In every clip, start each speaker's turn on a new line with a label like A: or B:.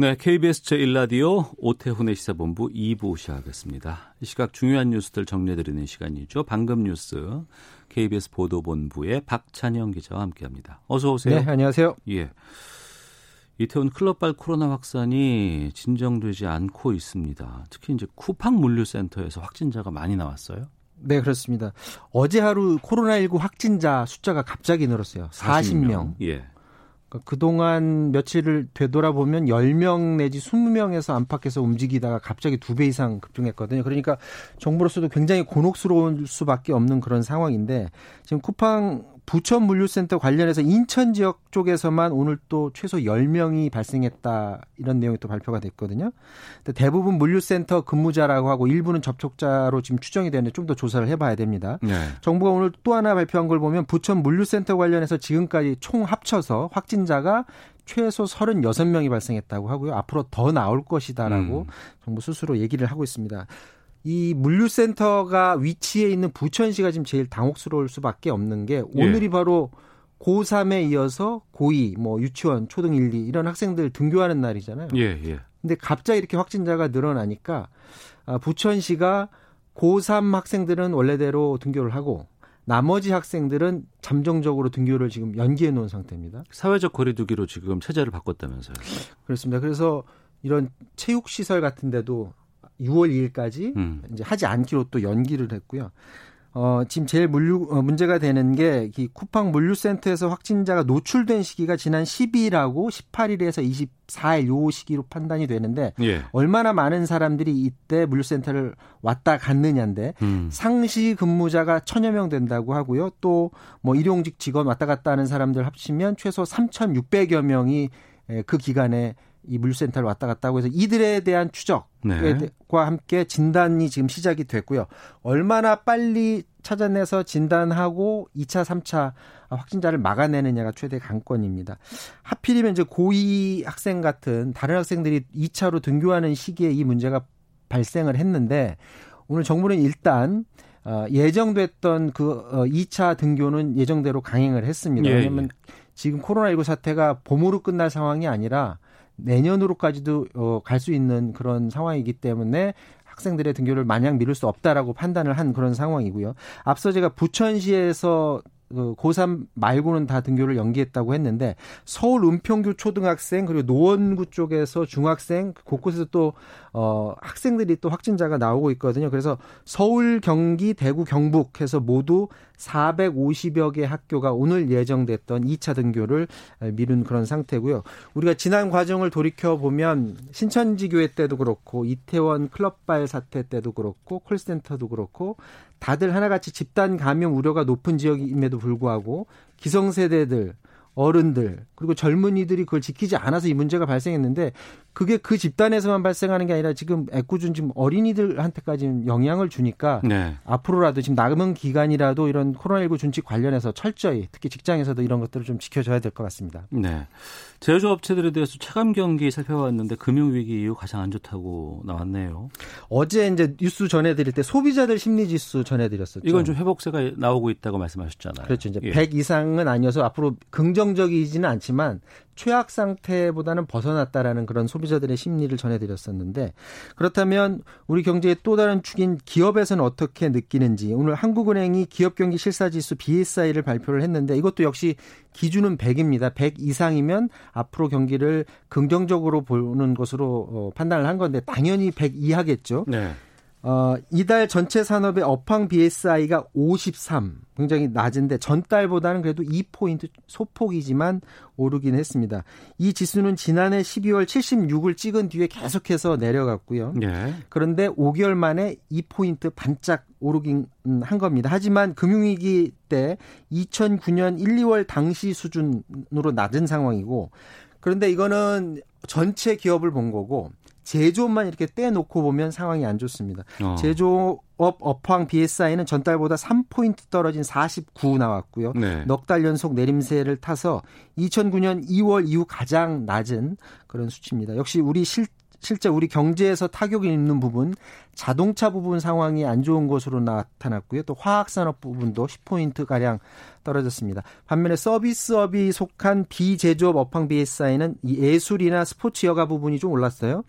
A: 네, KBS 제1라디오 오태훈의 시사본부 2부 시작하겠습니다. 이 시각 중요한 뉴스들 정리해드리는 시간이죠. 방금 뉴스 KBS 보도본부의 박찬영 기자와 함께합니다. 어서 오세요.
B: 네, 안녕하세요.
A: 예. 이태원 클럽발 코로나 확산이 진정되지 않고 있습니다. 특히 이제 쿠팡 물류센터에서 확진자가 많이 나왔어요.
B: 네, 그렇습니다. 어제 하루 코로나19 확진자 숫자가 갑자기 늘었어요. 40명.
A: 예.
B: 그러니까 그동안 며칠을 되돌아보면 10명 내지 20명에서 안팎에서 움직이다가 갑자기 두 배 이상 급증했거든요. 그러니까 정부로서도 굉장히 곤혹스러울 수밖에 없는 그런 상황인데 지금 쿠팡 부천 물류센터 관련해서 인천 지역 쪽에서만 오늘 또 최소 10명이 발생했다 이런 내용이 또 발표가 됐거든요. 대부분 물류센터 근무자라고 하고 일부는 접촉자로 지금 추정이 되는데 좀 더 조사를 해봐야 됩니다.
A: 네.
B: 정부가 오늘 또 하나 발표한 걸 보면 부천 물류센터 관련해서 지금까지 총 합쳐서 확진자가 최소 36명이 발생했다고 하고요. 앞으로 더 나올 것이다라고
A: 음.
B: 정부 스스로 얘기를 하고 있습니다. 이 물류센터가 위치해 있는 부천시가 지금 제일 당혹스러울 수밖에 없는 게 오늘이 바로 고3에 이어서 고2, 뭐 유치원, 초등 1, 2 이런 학생들 등교하는 날이잖아요.
A: 예, 예.
B: 근데 갑자기 이렇게 확진자가 늘어나니까 아, 부천시가 고3 학생들은 원래대로 등교를 하고 나머지 학생들은 잠정적으로 등교를 지금 연기해 놓은 상태입니다.
A: 사회적 거리두기로 지금 체제를 바꿨다면서요.
B: 그렇습니다. 그래서 이런 체육 시설 같은 데도 6월 2일까지
A: 음.
B: 이제 하지 않기로 또 연기를 했고요. 어, 지금 제일 물류, 어, 문제가 되는 게, 이 쿠팡 물류센터에서 확진자가 노출된 시기가 지난 12일하고 18일에서 24일 요 시기로 판단이 되는데,
A: 예.
B: 얼마나 많은 사람들이 이때 물류센터를 왔다 갔느냐인데,
A: 음.
B: 상시 근무자가 천여 명 된다고 하고요. 또 뭐 일용직 직원 왔다 갔다 하는 사람들 합치면 최소 3,600여 명이 에, 그 기간에 이 물류센터를 왔다 갔다 하고 해서 이들에 대한 추적과
A: 네.
B: 함께 진단이 지금 시작이 됐고요. 얼마나 빨리 찾아내서 진단하고 2차, 3차 확진자를 막아내느냐가 최대 관건입니다. 하필이면 이제 고2 학생 같은 다른 학생들이 2차로 등교하는 시기에 이 문제가 발생을 했는데 오늘 정부는 일단 어, 예정됐던 그 어, 2차 등교는 예정대로 강행을 했습니다.
A: 예,
B: 왜냐하면 지금 코로나19 사태가 봄으로 끝날 상황이 아니라 내년으로까지도 어, 갈 수 있는 그런 상황이기 때문에 학생들의 등교를 마냥 미룰 수 없다라고 판단을 한 그런 상황이고요. 앞서 제가 부천시에서 그 고3 말고는 다 등교를 연기했다고 했는데 서울 은평구 초등학생 그리고 노원구 쪽에서 중학생 곳곳에서 또 어, 학생들이 또 확진자가 나오고 있거든요. 그래서 서울, 경기, 대구, 경북 해서 모두 450여 개 학교가 오늘 예정됐던 2차 등교를 미룬 그런 상태고요. 우리가 지난 과정을 돌이켜 보면 신천지 교회 때도 그렇고 이태원 클럽발 사태 때도 그렇고 콜센터도 그렇고 다들 하나같이 집단 감염 우려가 높은 지역임에도 불구하고 기성세대들 어른들 그리고 젊은이들이 그걸 지키지 않아서 이 문제가 발생했는데 그게 그 집단에서만 발생하는 게 아니라 지금 애꿎은 지금 어린이들한테까지 영향을 주니까
A: 네.
B: 앞으로라도 지금 남은 기간이라도 이런 코로나19 준칙 관련해서 철저히 특히 직장에서도 이런 것들을 좀 지켜줘야 될 것 같습니다.
A: 네. 제조업체들에 대해서 체감 경기 살펴봤는데 금융 위기 이후 가장 안 좋다고 나왔네요.
B: 어제 이제 뉴스 전해드릴 때 소비자들 심리 지수 전해드렸었죠.
A: 이건 좀 회복세가 나오고 있다고 말씀하셨잖아요.
B: 그렇죠. 이제
A: 예.
B: 100 이상은 아니어서 앞으로 긍정적이지는 않지만 최악 상태보다는 벗어났다라는 그런 소비자들의 심리를 전해드렸었는데 그렇다면 우리 경제의 또 다른 축인 기업에서는 어떻게 느끼는지 오늘 한국은행이 기업 경기 실사지수 BSI를 발표를 했는데 이것도 역시 기준은 100입니다. 100 이상이면 앞으로 경기를 긍정적으로 보는 것으로 어, 판단을 한 건데 당연히 100 이하겠죠.
A: 네.
B: 어, 이달 전체 산업의 업황 BSI가 53. 굉장히 낮은데 전달보다는 그래도 2포인트 소폭이지만 오르긴 했습니다. 이 지수는 지난해 12월 76을 찍은 뒤에 계속해서 내려갔고요.
A: 네.
B: 그런데 5개월 만에 2포인트 반짝 오르긴 한 겁니다. 하지만 금융위기 때 2009년 1, 2월 당시 수준으로 낮은 상황이고 그런데 이거는 전체 기업을 본 거고 제조업만 이렇게 떼놓고 보면 상황이 안 좋습니다. 어. 제조업 업황 BSI는 전달보다 3포인트 떨어진 49 나왔고요. 네. 넉달 연속 내림세를 타서 2009년 2월 이후 가장 낮은 그런 수치입니다. 역시 우리 실 실제 우리 경제에서 타격이 있는 부분 자동차 부분 상황이 안 좋은 것으로 나타났고요. 또 화학산업 부분도 10포인트 가량 떨어졌습니다. 반면에 서비스업이 속한 비제조업 업황 BSI는 이 예술이나 스포츠 여가 부분이 좀 올랐어요.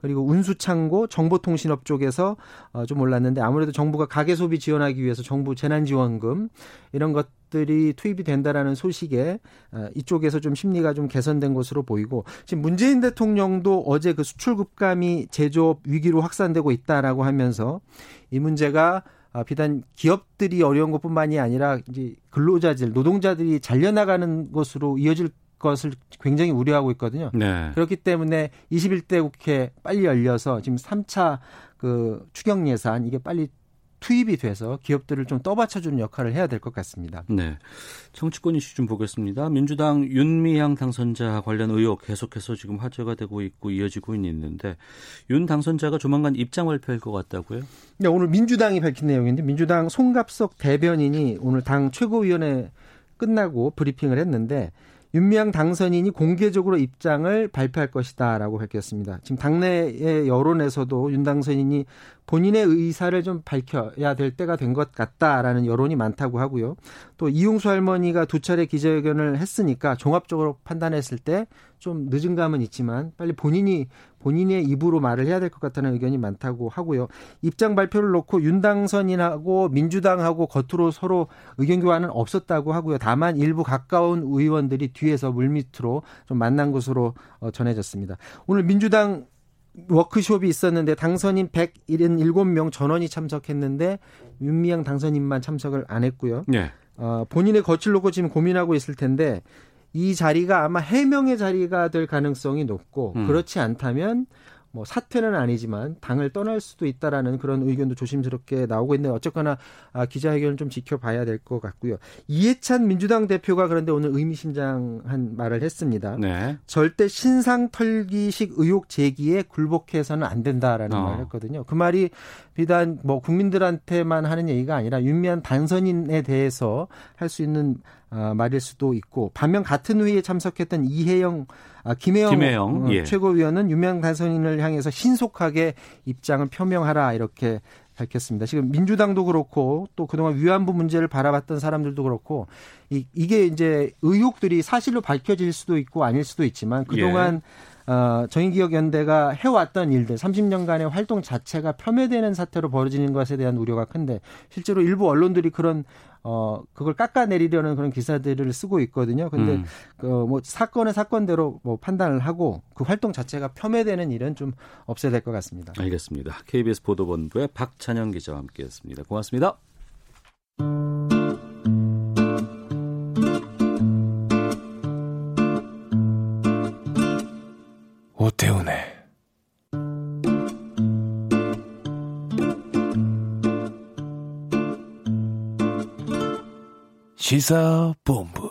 B: 그리고 운수창고, 정보통신업 쪽에서 어, 좀 올랐는데 아무래도 정부가 가계 소비 지원하기 위해서 정부 재난지원금 이런 것 들이 투입이 된다라는 소식에 어, 이쪽에서 좀 심리가 좀 개선된 것으로 보이고 지금 문재인 대통령도 어제 그 수출 급감이 제조업 위기로 확산되고 있다라고 하면서 이 문제가 아, 비단 기업들이 어려운 것뿐만이 아니라 이제 근로자들, 노동자들이 잘려나가는 것으로 이어질 것을 굉장히 우려하고 있거든요. 네. 그렇기 때문에 21대 국회 빨리 열려서 지금 3차 그 추경 예산 이게 빨리 투입이 돼서 기업들을 좀 떠받쳐주는 역할을 해야 될 것 같습니다.
A: 네. 정치권 이슈 좀 보겠습니다. 민주당 윤미향 당선자 관련 의혹 계속해서 지금 화제가 되고 있고 이어지고 있는데 윤 당선자가 조만간 입장 발표할 것 같다고요?
B: 네, 오늘 민주당이 밝힌 내용인데 민주당 송갑석 대변인이 오늘 당 최고위원회 끝나고 브리핑을 했는데 윤미향 당선인이 공개적으로 입장을 발표할 것이다라고 밝혔습니다. 지금 당내의 여론에서도 윤 당선인이 본인의 의사를 좀 밝혀야 될 때가 된 것 같다라는 여론이 많다고 하고요. 또 이용수 할머니가 두 차례 기자회견을 했으니까 종합적으로 판단했을 때 좀 늦은 감은 있지만 빨리 본인이 본인의 입으로 말을 해야 될 것 같다는 의견이 많다고 하고요. 입장 발표를 놓고 윤당선인하고 민주당하고 겉으로 서로 의견 교환은 없었다고 하고요. 다만 일부 가까운 의원들이 뒤에서 물밑으로 좀 만난 것으로 어, 전해졌습니다. 오늘 민주당 워크숍이 있었는데 당선인 177명 전원이 참석했는데 윤미향 당선인만 참석을 안 했고요. 네. 어, 본인의 거칠 놓고 지금 고민하고 있을 텐데 이 자리가 아마 해명의 자리가 될 가능성이 높고 음. 그렇지 않다면 뭐 사퇴는 아니지만 당을 떠날 수도 있다라는 그런 의견도 조심스럽게 나오고 있는데 어쨌거나 아, 기자회견을 좀 지켜봐야 될 것 같고요. 이해찬 민주당 대표가 그런데 오늘 의미심장한 말을 했습니다. 네. 절대 신상 털기식 의혹 제기에 굴복해서는 안 된다라는 어. 말을 했거든요. 그 말이 비단 뭐 국민들한테만 하는 얘기가 아니라 윤미한 당선인에 대해서 할 수 있는 아, 말일 수도 있고 반면 같은 회의에 참석했던 이혜영 아, 김혜영, 김혜영 어, 예. 최고위원은 유명 당선인을 향해서 신속하게 입장을 표명하라 이렇게 밝혔습니다. 지금 민주당도 그렇고 또 그동안 위안부 문제를 바라봤던 사람들도 그렇고 이, 이게 이제 의혹들이 사실로 밝혀질 수도 있고 아닐 수도 있지만 그동안 예. 어, 정의기억연대가 해왔던 일들, 30년간의 활동 자체가 폄훼되는 사태로 벌어지는 것에 대한 우려가 큰데 실제로 일부 언론들이 그런 어 그걸 깎아내리려는 그런 기사들을 쓰고 있거든요. 근데 음. 그뭐 사건의 사건대로 뭐 판단을 하고 그 활동 자체가 폄훼되는 일은 좀 없어야 될 것 같습니다.
A: 알겠습니다. KBS 보도본부의 박찬영 기자와 함께했습니다. 고맙습니다. 오태훈의 시사본부.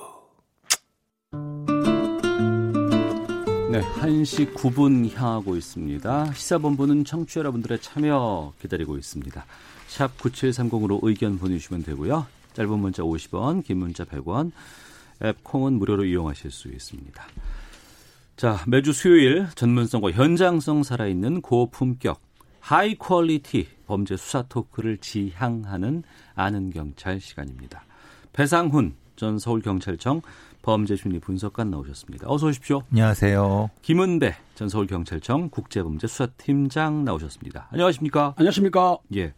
A: 네, 1시 9분 향하고 있습니다. 시사본부는 청취 여러분들의 참여 기다리고 있습니다. 샵 9730으로 의견 보내주시면 되고요. 짧은 문자 50원, 긴 문자 100원, 앱 콩은 무료로 이용하실 수 있습니다. 자, 매주 수요일 전문성과 현장성 살아있는 고품격 high quality 범죄 수사 토크를 지향하는 아는 경찰 시간입니다. 배상훈 전 서울경찰청 범죄심리 분석관 나오셨습니다. 어서 오십시오.
C: 안녕하세요.
A: 김은배 전 서울경찰청 국제범죄수사팀장 나오셨습니다. 안녕하십니까?
D: 안녕하십니까?
A: 예.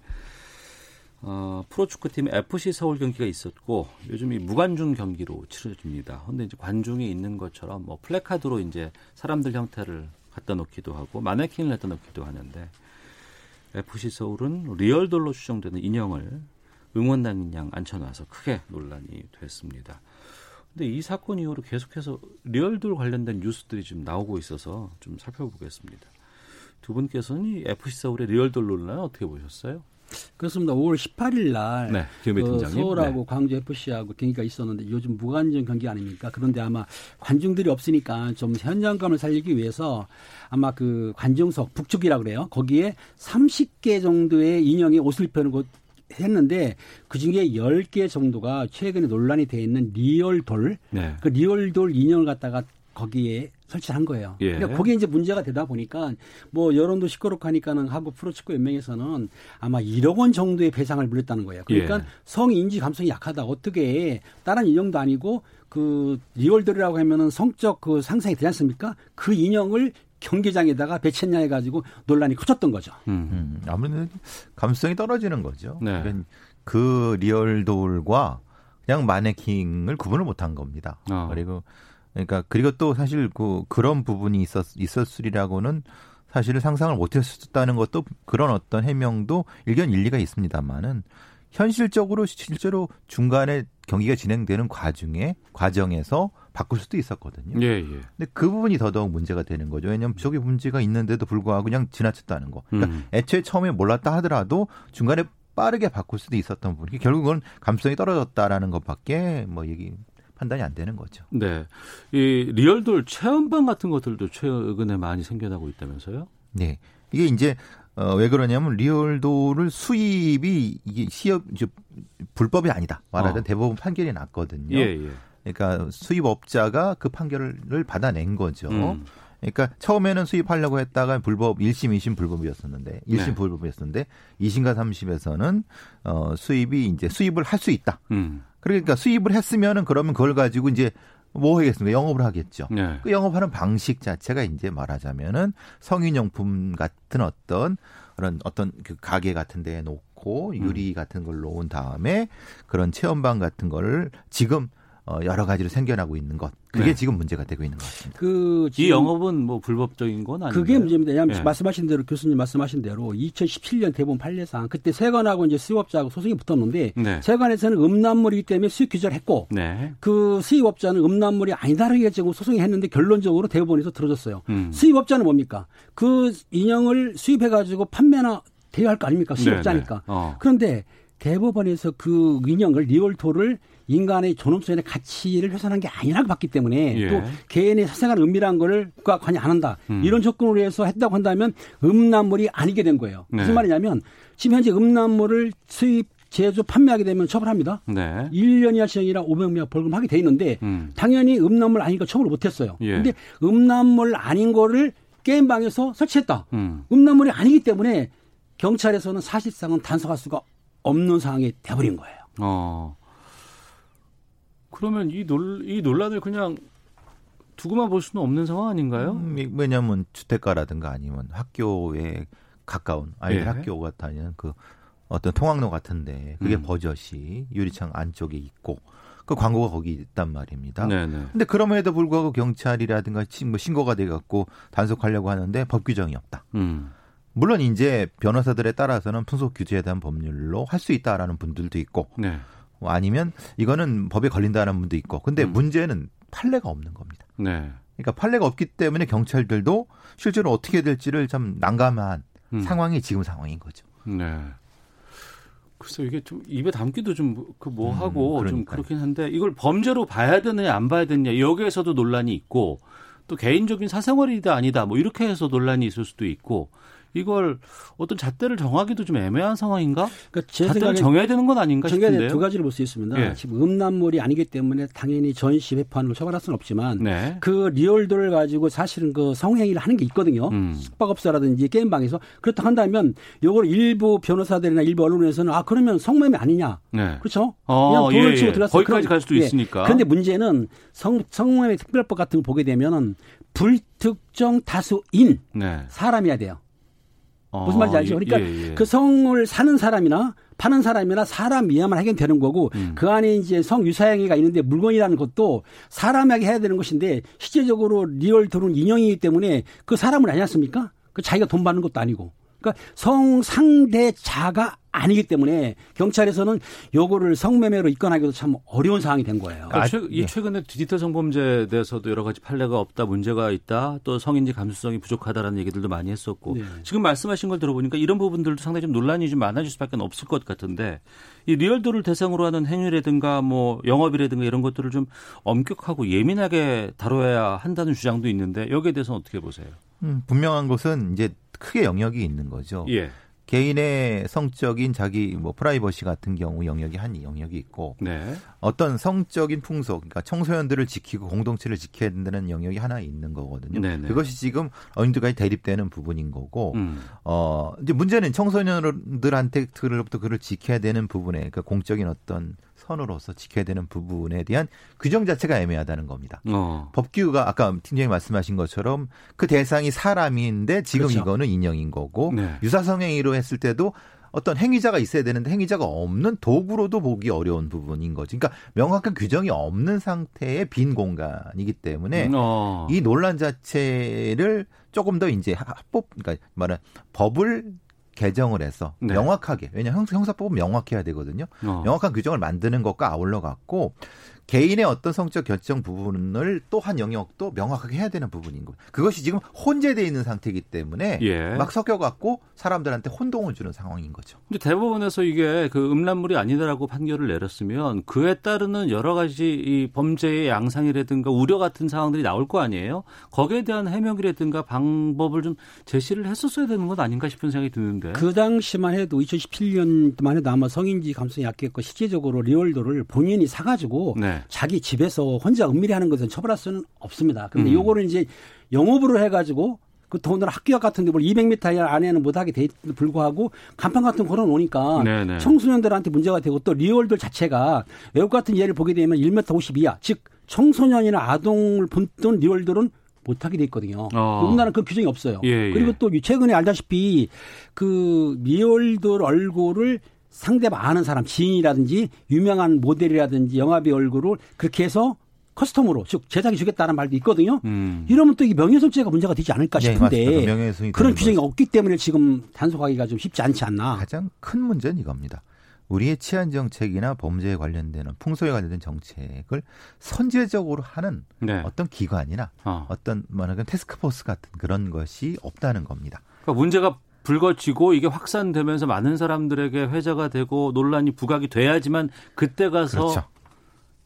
A: 어, 프로축구팀 FC 서울 경기가 있었고 요즘 이 무관중 경기로 치러집니다. 근데 이제 관중이 있는 것처럼 뭐 플래카드로 이제 사람들 형태를 갖다 놓기도 하고 마네킹을 갖다 놓기도 하는데 FC 서울은 리얼돌로 추정되는 인형을 응원단 양 앉혀놔서 크게 논란이 됐습니다. 근데 이 사건 이후로 계속해서 리얼돌 관련된 뉴스들이 좀 나오고 있어서 좀 살펴보겠습니다. 두 분께서는 이 FC 서울의 리얼돌 논란 어떻게 보셨어요?
C: 그렇습니다. 5월 18일 날
A: 네,
C: 그. 서울하고
A: 네.
C: 광주 FC하고 경기가 있었는데 요즘 무관중 경기 아닙니까? 그런데 아마 관중들이 없으니까 좀 현장감을 살리기 위해서 아마 그 관중석 북쪽이라 그래요. 거기에 30개 정도의 인형이 옷을 입고 했는데 그 중에 10개 정도가 최근에 논란이 돼 있는 리얼돌
A: 네.
C: 그 리얼돌 인형을 갖다가 거기에 설치한 거예요.
A: 예.
C: 그러니까 그게 이제 문제가 되다 보니까 뭐 여론도 시끄럽고 하니까는 하고 프로축구 연맹에서는 아마 1억 원 정도의 배상을 물렸다는 거예요. 그러니까
A: 예.
C: 성 인지 감성이 약하다. 어떻게 다른 인형도 아니고 그 리얼돌이라고 하면은 성적 그 상상이 되지 않습니까? 그 인형을 경기장에다가 배치했냐 해가지고 논란이 커졌던 거죠.
A: 음.
D: 음, 아무래도 감성이 떨어지는 거죠.
A: 네.
D: 그러니까 그 리얼돌과 그냥 마네킹을 구분을 못한 겁니다.
A: 어.
D: 그리고 그러니까 그리고 또 사실 그 그런 부분이 있었 있었으리라고는 사실을 상상을 못했었다는 것도 그런 어떤 해명도 일견 일리가 있습니다만은 현실적으로 실제로 중간에 경기가 진행되는 과중에 과정에서 바꿀 수도 있었거든요.
A: 예, 예.
D: 근데 그 부분이 더더욱 문제가 되는 거죠. 왜냐하면 저게 문제가 있는데도 불구하고 그냥 지나쳤다는 거. 그러니까
A: 음.
D: 애초에 처음에 몰랐다 하더라도 중간에 빠르게 바꿀 수도 있었던 부분. 결국은 감성이 떨어졌다라는 것밖에 뭐 얘기 판단이 안 되는 거죠.
A: 네. 이 리얼돌 체험방 같은 것들도 최근에 많이 생겨나고 있다면서요?
D: 네. 이게 이제 어, 왜 그러냐면 리얼도를 수입이 이게 시업 이제 불법이 아니다. 말하자면
A: 어.
D: 대법원 판결이 났거든요.
A: 예, 예.
D: 그러니까 수입업자가 그 판결을 받아낸 거죠.
A: 음.
D: 그러니까 처음에는 수입하려고 했다가 불법 1심, 2심 불법이었었는데 1심
A: 네.
D: 불법이었었는데 2심과 3심에서는 어 수입이 이제 수입을 할 수 있다.
A: 음.
D: 그러니까 수입을 했으면은 그러면 그걸 가지고 이제 뭐 하겠습니까? 영업을 하겠죠.
A: 네.
D: 그 영업하는 방식 자체가 이제 말하자면은 성인용품 같은 어떤 그런 어떤 그 가게 같은 데에 놓고 유리 같은 걸 놓은 다음에 그런 체험방 같은 거를 지금 어 여러 가지로 생겨나고 있는 것. 그게
A: 네.
D: 지금 문제가 되고 있는 것 같습니다.
C: 그
A: 이 영업은 뭐 불법적인 건 아니에요.
C: 그게 문제입니다. 왜냐하면
A: 예.
C: 말씀하신 대로 교수님 말씀하신 대로 2017년 대법원 판례상 그때 세관하고 이제 수입업자하고 소송이 붙었는데
A: 네.
C: 세관에서는 음란물이기 때문에 수입 규제를 했고
A: 네.
C: 그 수입업자는 음란물이 아니다라고 해가지고 소송이 했는데 결론적으로 대법원에서 들어졌어요.
A: 음.
C: 수입업자는 뭡니까? 그 인형을 수입해가지고 판매나 대여할 거 아닙니까? 수입업자니까.
A: 네, 네. 어.
C: 그런데 대법원에서 그 인형을 리얼토를 인간의 존엄성의 가치를 훼손한 게 아니라고 봤기 때문에
A: 예.
C: 또 개인의 사생활 은밀한 거를 국가 관여 안 한다.
A: 음.
C: 이런 조건으로 해서 했다고 한다면 음란물이 아니게 된 거예요.
A: 네.
C: 무슨 말이냐면 지금 현재 음란물을 수입, 제조, 판매하게 되면 처벌합니다.
A: 네.
C: 1년 이하 시행이라 500명 이하 벌금하게 돼 있는데
A: 음.
C: 당연히 음란물 아니니까 처벌을 못했어요.
A: 예.
C: 근데 음란물 아닌 거를 게임방에서 설치했다.
A: 음.
C: 음란물이 아니기 때문에 경찰에서는 사실상은 단속할 수가 없는 상황이 돼버린 거예요.
A: 어. 그러면 이, 논, 이 논란을 그냥 두고만 볼 수는 없는 상황 아닌가요?
D: 음, 이- 왜냐하면 주택가라든가 아니면 학교에 가까운 아이들
A: 예.
D: 학교가 다니는 그 어떤 통학로 같은데 그게
A: 음.
D: 버젓이 유리창 안쪽에 있고 그 광고가 거기 있단 말입니다.
A: 네네.
D: 근데 그럼에도 불구하고 경찰이라든가 신- 뭐 신고가 돼 갖고 단속하려고 하는데 법 규정이 없다.
A: 음.
D: 물론 이제 변호사들에 따라서는 풍속 규제에 대한 법률로 할 수 있다라는 분들도 있고
A: 네.
D: 뭐 아니면 이거는 법에 걸린다는 분도 있고 근데
A: 음.
D: 문제는 판례가 없는 겁니다.
A: 네.
D: 그러니까 판례가 없기 때문에 경찰들도 실제로 어떻게 될지를 참 난감한
A: 음.
D: 상황이 지금 상황인 거죠.
A: 네. 글쎄 이게 좀 입에 담기도 좀 그 뭐 하고
D: 음,
A: 좀. 그렇긴 한데 이걸 범죄로 봐야 되느냐 안 봐야 되느냐 여기에서도 논란이 있고 또 개인적인 사생활이다 아니다 뭐 이렇게 해서 논란이 있을 수도 있고 이걸 어떤 잣대를 정하기도 좀 애매한 상황인가?
C: 그러니까 제
A: 잣대를 정해야 되는 건 아닌가 싶은데요.
C: 두 가지를 볼 수 있습니다.
A: 예.
C: 지금 음란물이 아니기 때문에 당연히 전시 걸 처벌할 수는 없지만
A: 네.
C: 그 리얼도를 가지고 사실은 그 성행위를 하는 게 있거든요.
A: 음.
C: 숙박업소라든지 게임방에서 그렇다 한다면 요걸 일부 변호사들이나 일부 언론에서는 아 그러면 성매매 아니냐?
A: 네.
C: 그렇죠?
A: 어,
C: 그냥 돈을
A: 예,
C: 치고
A: 예.
C: 들어갔어요.
A: 거기까지
C: 그럼-
A: 갈 수도
C: 예.
A: 있으니까.
C: 그런데 문제는 성 성매매 특별법 같은 거 보게 되면은 불특정 다수인
A: 네.
C: 사람이어야 돼요.
A: 어,
C: 무슨 말인지 알죠?
A: 예,
C: 그러니까
A: 예, 예.
C: 그 성을 사는 사람이나 파는 사람이나 사람이어야만 하긴 되는 거고
A: 음.
C: 그 안에 이제 성 유사행위가 있는데 물건이라는 것도 사람에게 해야 되는 것인데 실제적으로 리얼돌은 인형이기 때문에 그 사람은 아니잖습니까? 그 자기가 돈 받는 것도 아니고. 그러니까 성 상대자가 아니기 때문에 경찰에서는 요거를 성매매로 입건하기도 참 어려운 상황이 된 거예요.
A: 그러니까 최, 이 최근에 디지털 성범죄에 대해서도 여러 가지 판례가 없다, 문제가 있다, 또 성인지 감수성이 부족하다라는 얘기들도 많이 했었고
C: 네.
A: 지금 말씀하신 걸 들어보니까 이런 부분들도 상당히 좀 논란이 좀 많아질 수밖에 없을 것 같은데 이 리얼도를 대상으로 하는 행위라든가 뭐 영업이라든가 이런 것들을 좀 엄격하고 예민하게 다뤄야 한다는 주장도 있는데 여기에 대해서는 어떻게 보세요?
D: 음, 분명한 것은 이제 크게 영역이 있는 거죠.
A: 예.
D: 개인의 성적인 자기 뭐 프라이버시 같은 경우 영역이 한 영역이 있고
A: 네.
D: 어떤 성적인 풍속, 그러니까 청소년들을 지키고 공동체를 지켜야 된다는 영역이 하나 있는 거거든요.
A: 네네.
D: 그것이 지금 어린이들까지 대립되는 부분인 거고,
A: 음.
D: 어 이제 문제는 청소년들한테 그로부터 그를 지켜야 되는 부분에, 그러니까 공적인 어떤 선으로서 지켜야 되는 부분에 대한 규정 자체가 애매하다는 겁니다.
A: 어.
D: 법규가 아까 팀장님 말씀하신 것처럼 그 대상이 사람인데 지금
C: 그렇죠.
D: 이거는 인형인 거고
A: 네.
D: 유사성행위로 했을 때도 어떤 행위자가 있어야 되는데 행위자가 없는 도구로도 보기 어려운 부분인 거지. 그러니까 명확한 규정이 없는 상태의 빈 공간이기 때문에
A: 어.
D: 이 논란 자체를 조금 더 이제 합법, 그러니까 말은 법을 개정을 해서
A: 네.
D: 명확하게 왜냐 면 형사법은 명확해야 되거든요.
A: 어.
D: 명확한 규정을 만드는 것과 아울러 갖고 개인의 어떤 성적 결정 부분을 또한 영역도 명확하게 해야 되는 부분인 거예요. 그것이 지금 혼재돼 있는 상태이기 때문에
A: 예.
D: 막 섞여 갖고 사람들한테 혼동을 주는 상황인 거죠.
A: 근데 대법원에서 이게 그 음란물이 아니다라고 판결을 내렸으면 그에 따르는 여러 가지 이 범죄의 양상이라든가 우려 같은 상황들이 나올 거 아니에요? 거기에 대한 해명이라든가 방법을 좀 제시를 했었어야 되는 것 아닌가 싶은 생각이 드는데.
C: 그 당시만 해도 2017년만 해도 아마 성인지 감성이 약했고 실제적으로 리얼도를 본인이 사가지고
A: 네.
C: 자기 집에서 혼자 은밀히 하는 것은 처벌할 수는 없습니다. 그런데
A: 음.
C: 요거를 이제 영업으로 해가지고 그 돈을 학교 같은 데뭐 200m 안에는 못하게 돼 불구하고 간판 같은 거 걸어 놓으니까
A: 네네.
C: 청소년들한테 문제가 되고 또 리얼들 자체가 외국 같은 예를 보게 되면 1m 50 이하 즉 청소년이나 아동을 본던 리얼들은 못하게 돼 있거든요.
A: 어.
C: 우리나라는 그 규정이 없어요.
A: 예, 예.
C: 그리고 또 최근에 알다시피 그 리얼들 얼굴을 상대방 아는 사람 지인이라든지 유명한 모델이라든지 영화배 얼굴을 그렇게 해서 커스텀으로 즉 제작해 주겠다는 말도 있거든요.
A: 음.
C: 이러면 또 이게 명예훼손죄가 문제가 되지 않을까
D: 네,
C: 싶은데
D: 맞습니다. 명예훼손이
C: 그런 규정이
D: 거죠.
C: 없기 때문에 지금 단속하기가 좀 쉽지 않지 않나.
D: 가장 큰 문제는 이겁니다. 우리의 치안 정책이나 범죄에 관련되는 풍소에 관련된 정책을 선제적으로 하는
A: 네.
D: 어떤 기관이나
A: 어.
D: 어떤 뭐냐면 테스크포스 같은 그런 것이 없다는 겁니다.
A: 그러니까 문제가 불거지고 이게 확산되면서 많은 사람들에게 회자가 되고 논란이 부각이 돼야지만 그때 가서
D: 그렇죠.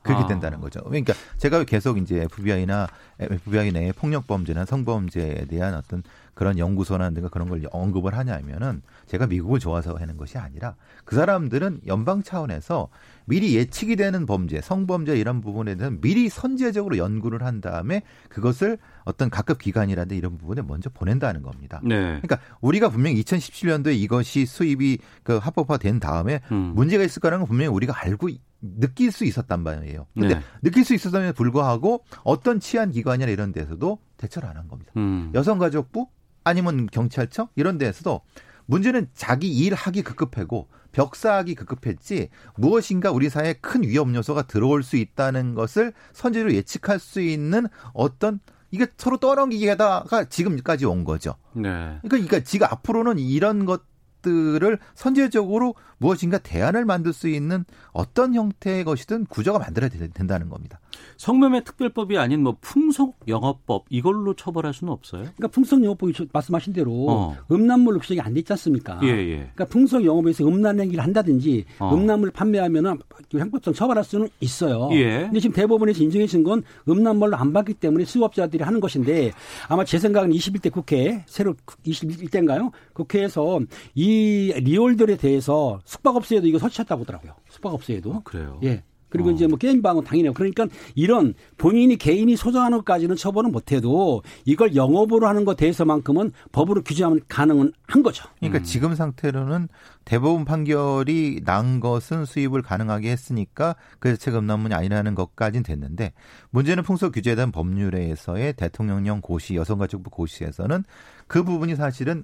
D: 그렇게
A: 아.
D: 된다는 거죠. 그러니까 제가 계속 이제 FBI나 FBI 내의 폭력 범죄나 성범죄에 대한 어떤 그런 연구소나 그런 걸 언급을 하냐면은 제가 미국을 좋아서 하는 것이 아니라 그 사람들은 연방 차원에서 미리 예측이 되는 범죄, 성범죄 이런 부분에 대해서 미리 선제적으로 연구를 한 다음에 그것을 어떤 각급 기관이라든지 이런 부분에 먼저 보낸다는 겁니다.
A: 네.
D: 그러니까 우리가 분명히 2017년도에 이것이 수입이 그 합법화된 다음에
A: 음.
D: 문제가 있을 거라는 건 분명히 우리가 알고 있- 느낄 수 있었단 말이에요. 근데
A: 네.
D: 느낄 수 있었음에도 불구하고 어떤 치안 기관이나 이런 데서도 대처를 안 한 겁니다.
A: 음.
D: 여성가족부 아니면 경찰청 이런 데에서도 문제는 자기 일하기 급급하고 벽사하기 급급했지 무엇인가 우리 사회에 큰 위험 요소가 들어올 수 있다는 것을 선제로 예측할 수 있는 어떤 이게 서로 떠넘기게다가 지금까지 온 거죠.
A: 네.
D: 그러니까, 그러니까 지금 앞으로는 이런 것 들을 선제적으로 무엇인가 대안을 만들 수 있는 어떤 형태의 것이든 구조가 만들어야 되- 된다는 겁니다.
A: 성매매 특별법이 아닌 뭐 풍속 영업법 이걸로 처벌할 수는 없어요?
C: 그러니까 풍속 영업법이 저- 말씀하신 대로
A: 어.
C: 음란물로 규정이 안 돼 있지 않습니까?
A: 예, 예.
C: 그러니까 풍속 영업에서 음란 행위를 한다든지
A: 어.
C: 음란물 판매하면은 형법상 처벌할 수는 있어요.
A: 예.
C: 근데 지금 대법원에서 인정해 준 건 음란물로 안 받기 때문에 수업자들이 하는 것인데 아마 제 생각은 21대 국회 새로 21대인가요? 국회에서 이 리얼들에 대해서 숙박업소에도 이거 설치했다고 하더라고요. 숙박업소에도.
A: 아, 그래요?
C: 예. 그리고
A: 어.
C: 이제 뭐 게임방은 당연해요. 그러니까 이런 본인이 개인이 소장하는 것까지는 처벌은 못해도 이걸 영업으로 하는 것 대해서만큼은 법으로 규제하면 가능은 한 거죠.
D: 그러니까 지금 상태로는 대법원 판결이 난 것은 수입을 가능하게 했으니까 그래서 책임난문이 아니라는 것까지는 됐는데 문제는 풍속 규제에 대한 법률에서의 대통령령 고시 여성가족부 고시에서는 그 부분이 사실은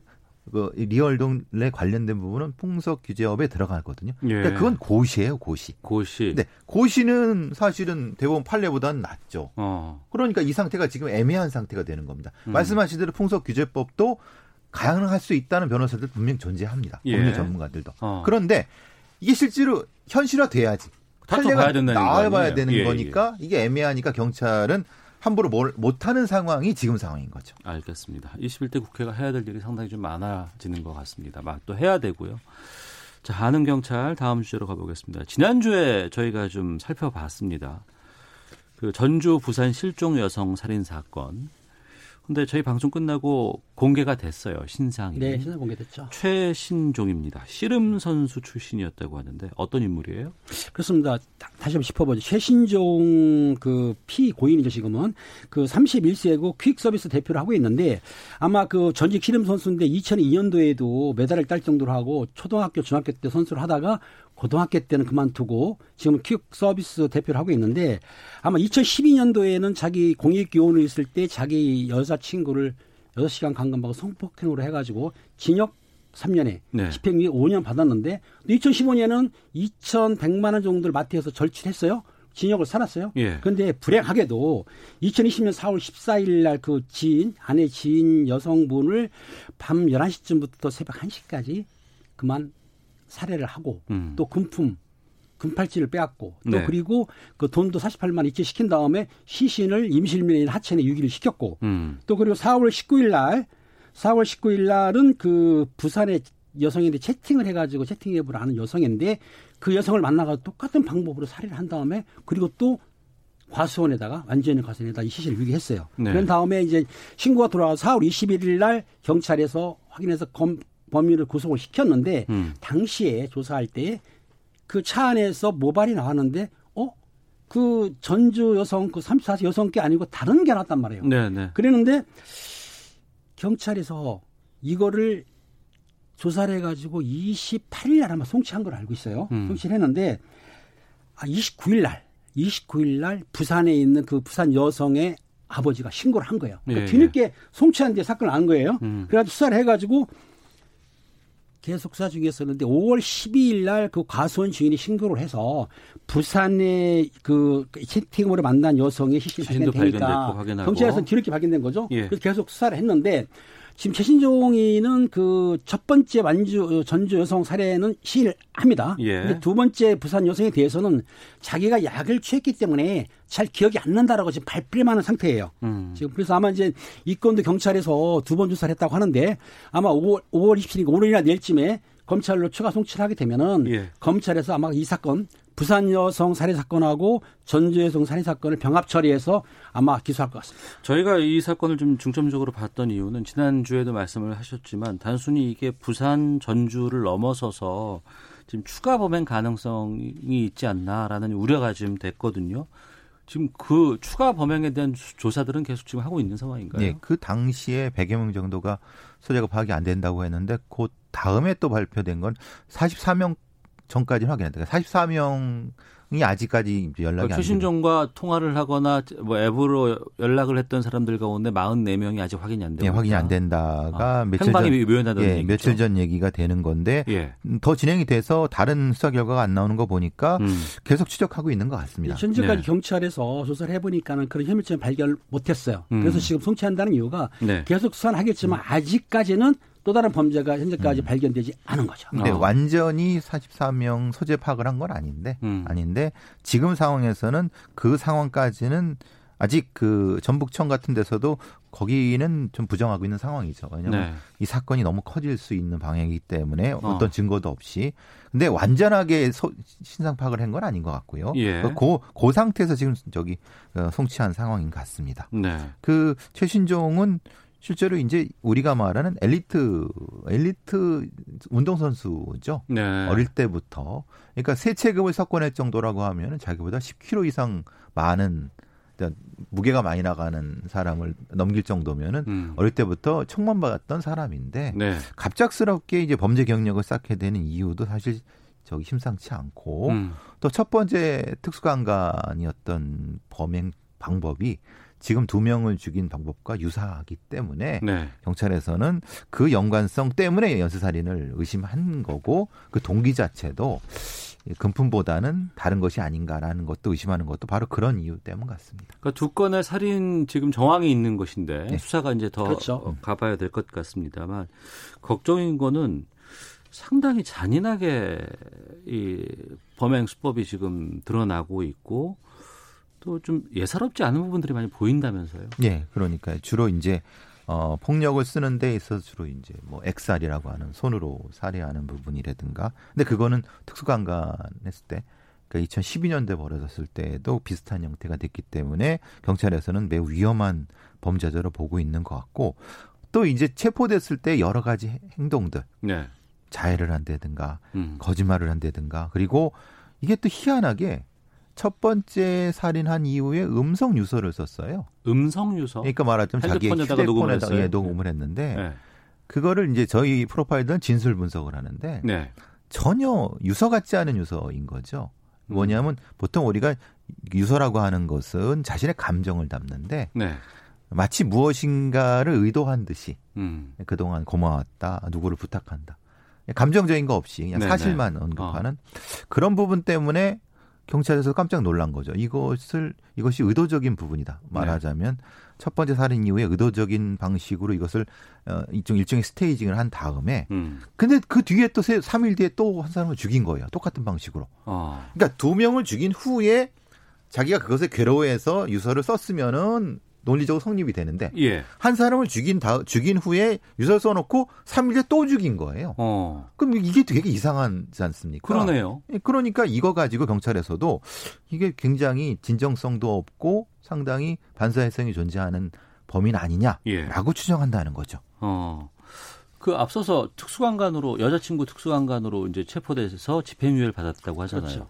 D: 그 리얼동에 관련된 부분은 풍속 규제업에 들어가거든요.
A: 예.
D: 그러니까 그건 고시예요, 고시.
A: 고시.
D: 근데 고시는 사실은 대법원 판례보다는 낫죠.
A: 어.
D: 그러니까 이 상태가 지금 애매한 상태가 되는 겁니다.
A: 음.
D: 말씀하신 대로 풍속 규제법도 가능할 수 있다는 변호사들 분명 존재합니다.
A: 예.
D: 법률 전문가들도.
A: 어.
D: 그런데 이게 실제로 현실화 돼야지.
A: 다퉈봐야
D: 판례가 나와봐야? 되는
A: 예,
D: 거니까 이게 애매하니까 경찰은 함부로 뭘 못하는 상황이 지금 상황인 거죠.
A: 알겠습니다. 21대 국회가 해야 될 일이 상당히 좀 많아지는 것 같습니다. 막또 해야 되고요. 자, 아는 경찰 다음 주제로 가보겠습니다. 지난주에 저희가 좀 살펴봤습니다. 그 전주 부산 실종 여성 살인 사건. 근데 저희 방송 끝나고 공개가 됐어요. 신상이.
C: 네, 신상 공개됐죠.
A: 최신종입니다. 씨름 선수 출신이었다고 하는데 어떤 인물이에요?
C: 그렇습니다. 다, 시 한번 짚어보죠. 최신종 그 피고인이죠, 지금은. 그 31세고 퀵 서비스 대표를 하고 있는데 아마 그 전직 씨름 선수인데 2002년도에도 메달을 딸 정도로 하고 초등학교, 중학교 때 선수를 하다가 고등학교 때는 그만두고 지금 퀵 서비스 대표를 하고 있는데 아마 2012년도에는 자기 공익 교원을 있을 때 자기 여자친구를 6시간 강간받고 성폭행으로 해가지고 징역 3년에
A: 네.
C: 집행유예 5년 받았는데 2015년에는 2,100만 원 정도를 마트에서 절취했어요. 징역을 살았어요.
A: 예.
C: 그런데 불행하게도 2020년 4월 14일 날 그 지인, 아내 지인 여성분을 밤 11시쯤부터 새벽 1시까지 그만 살해를 하고
A: 음.
C: 또 금품 금팔찌를 빼앗고 또
A: 네.
C: 그리고 그 돈도 48만 이체 시킨 다음에 시신을 임실민인 하천에 유기를 시켰고
A: 음.
C: 또 그리고 4월 19일 날 4월 19일 날은 그 부산에 여성인데 채팅을 해가지고 채팅 앱을 하는 여성인데 그 여성을 만나가 똑같은 방법으로 살해를 한 다음에 그리고 또 과수원에다가 완전히 과수원에다 이 시신을 유기했어요.
A: 네.
C: 그런 다음에 이제 신고가 돌아와서 4월 21일 날 경찰에서 확인해서 검, 범인을 구속을 시켰는데
A: 음.
C: 당시에 조사할 때 그 차 안에서 모발이 나왔는데 어? 그 전주 여성 그 34세 여성 게 아니고 다른 게 나왔단 말이에요.
A: 네, 네.
C: 그랬는데 경찰에서 이거를 조사를 해가지고 28일 날 아마 송치한 걸 알고 있어요.
A: 음.
C: 송치를 했는데 아, 29일 날, 29일 날 부산에 있는 그 부산 여성의 아버지가 신고를 한 거예요. 그러니까
A: 예,
C: 뒤늦게 송치한 뒤에 사건을 안 거예요.
A: 음.
C: 그래가지고 수사를 해가지고 계속 수사 중에 있었는데 5월 12일 날 그 과수원 주인이 신고를 해서 부산의 그 채팅으로 만난 여성의 시신이
A: 시신도
C: 발견되니까
A: 발견됐고 확인하고.
C: 경찰에서 뒤늦게 발견된 거죠.
A: 예.
C: 그래서 계속 수사를 했는데 지금 최신종이는 그 첫 번째 완주 전주 여성 살해는 시일합니다.
A: 예.
C: 근데 두 번째 부산 여성에 대해서는 자기가 약을 취했기 때문에 잘 기억이 안 난다라고 지금 발뺌하는 상태예요.
A: 음.
C: 지금 그래서 아마 이제 이 건도 경찰에서 두 번 조사를 했다고 하는데 아마 5월, 5월 27일 오늘이나 내일쯤에 검찰로 추가 송치를 하게 되면은
A: 예.
C: 검찰에서 아마 이 사건 부산 여성 살해 사건하고 전주 여성 살해 사건을 병합 처리해서 아마 기소할 것 같습니다.
A: 저희가 이 사건을 좀 중점적으로 봤던 이유는 지난주에도 말씀을 하셨지만 단순히 이게 부산 전주를 넘어서서 지금 추가 범행 가능성이 있지 않나라는 우려가 지금 됐거든요. 지금 그 추가 범행에 대한 수- 조사들은 계속 지금 하고 있는 상황인가요?
D: 예, 그 당시에 100여 명 정도가 소재가 파악이 안 된다고 했는데 그 다음에 또 발표된 건 44명 전까지는 확인했다. 44명이 아직까지 이제 연락이
A: 그러니까 최신종과 통화를 하거나 뭐 앱으로 연락을 했던 사람들 가운데 44명이 아직 확인이 안 되고
D: 예, 확인이 안. 된다가
A: 아,
D: 며칠 전
A: 묘연하다는
D: 예. 며칠 전 얘기가 되는 건데
A: 예.
D: 음, 더 진행이 돼서 다른 수사 결과가 안 나오는 거 보니까
A: 음.
D: 계속 추적하고 있는 것 같습니다.
C: 현재까지
A: 네.
C: 경찰에서 조사를 해 보니까는 그런 혐의점 발견을 못했어요.
A: 음.
C: 그래서 지금 송치한다는 이유가
A: 네.
C: 계속 수사는 하겠지만 아직까지는 또 다른 범죄가 현재까지
A: 음.
C: 발견되지 않은 거죠.
D: 근데
A: 어.
D: 완전히 44명 소재 파악을 한 건 아닌데
A: 음.
D: 아닌데 지금 상황에서는 그 상황까지는 아직 그 전북청 같은 데서도 거기는 좀 부정하고 있는 상황이죠. 왜냐하면
A: 네.
D: 이 사건이 너무 커질 수 있는 방향이기 때문에
A: 어.
D: 어떤 증거도 없이 근데 완전하게 소- 신상 파악을 한 건 아닌 것 같고요.
A: 예.
D: 그, 그 상태에서 지금 저기 어, 송치한 상황인 것 같습니다.
A: 네.
D: 그 최신종은 실제로 이제 우리가 말하는 엘리트 엘리트 운동 선수죠.
A: 네.
D: 어릴 때부터 그러니까 세 체급을 석권할 정도라고 하면은 자기보다 10kg 이상 많은 그러니까 무게가 많이 나가는 사람을 넘길 정도면은
A: 음.
D: 어릴 때부터 총망받았던 사람인데
A: 네.
D: 갑작스럽게 이제 범죄 경력을 쌓게 되는 이유도 사실 저기 심상치 않고
A: 음.
D: 또첫 번째 특수강간이었던 범행 방법이 지금 두 명을 죽인 방법과 유사하기 때문에
A: 네.
D: 경찰에서는 그 연관성 때문에 연쇄살인을 의심한 거고 그 동기 자체도 금품보다는 다른 것이 아닌가라는 것도 의심하는 것도 바로 그런 이유 때문 같습니다.
A: 그러니까 두 건의 살인 지금 정황이 있는 것인데
D: 네.
A: 수사가 이제 더
C: 그렇죠.
A: 어, 가봐야 될 것 같습니다만 걱정인 거는 상당히 잔인하게 이 범행 수법이 지금 드러나고 있고 또 좀 예사롭지 않은 부분들이 많이 보인다면서요.
D: 예, 그러니까 주로 이제 어, 폭력을 쓰는 데 있어서 주로 이제 뭐 액살이라고 하는 손으로 살해하는 부분이라든가. 근데 그거는 특수강간 했을 때, 그러니까 2012년대 벌어졌을 때도 비슷한 형태가 됐기 때문에 경찰에서는 매우 위험한 범죄자로 보고 있는 것 같고 또 이제 체포됐을 때 여러 가지 행동들,
A: 네.
D: 자해를 한다든가
A: 음.
D: 거짓말을 한다든가 그리고 이게 또 희한하게 첫 번째 살인한 이후에 음성 유서를 썼어요.
A: 음성 유서.
D: 그러니까 말하자면 자기
A: 핸드폰에다가 녹음을
D: 휴대폰에다가
A: 했어요.
D: 예, 녹음을 했는데
A: 네.
D: 그거를 이제 저희 프로파일들은 진술 분석을 하는데
A: 네.
D: 전혀 유서 같지 않은 유서인 거죠.
A: 음.
D: 뭐냐면 보통 우리가 유서라고 하는 것은 자신의 감정을 담는데
A: 네.
D: 마치 무엇인가를 의도한 듯이
A: 음.
D: 그동안 고마웠다, 누구를 부탁한다. 감정적인 거 없이 그냥
A: 네네.
D: 사실만 언급하는 그런 부분 때문에 경찰에서 깜짝 놀란 거죠. 이것을 이것이 의도적인 부분이다. 말하자면 첫 번째 살인 이후에 의도적인 방식으로 이것을 어, 일종 일종의 스테이징을 한 다음에
A: 음.
D: 근데 그 뒤에 또 세, 3일 뒤에 또 한 사람을 죽인 거예요. 똑같은 방식으로.
A: 어.
D: 그러니까 두 명을 죽인 후에 자기가 그것에 괴로워해서 유서를 썼으면은 논리적으로 성립이 되는데
A: 예.
D: 한 사람을 죽인 다 죽인 후에 유서 써놓고 3일 뒤에 또 죽인 거예요.
A: 어.
D: 그럼 이게 되게 이상하지 않습니까?
A: 그러네요.
D: 예, 그러니까 이거 가지고 경찰에서도 이게 굉장히 진정성도 없고 상당히 반사회성이 존재하는 범인 아니냐라고
A: 예.
D: 추정한다는 거죠.
A: 어. 그 앞서서 특수강간으로 여자친구 특수강간으로 이제 체포돼서 집행유예를 받았다고 하잖아요.
C: 그렇죠.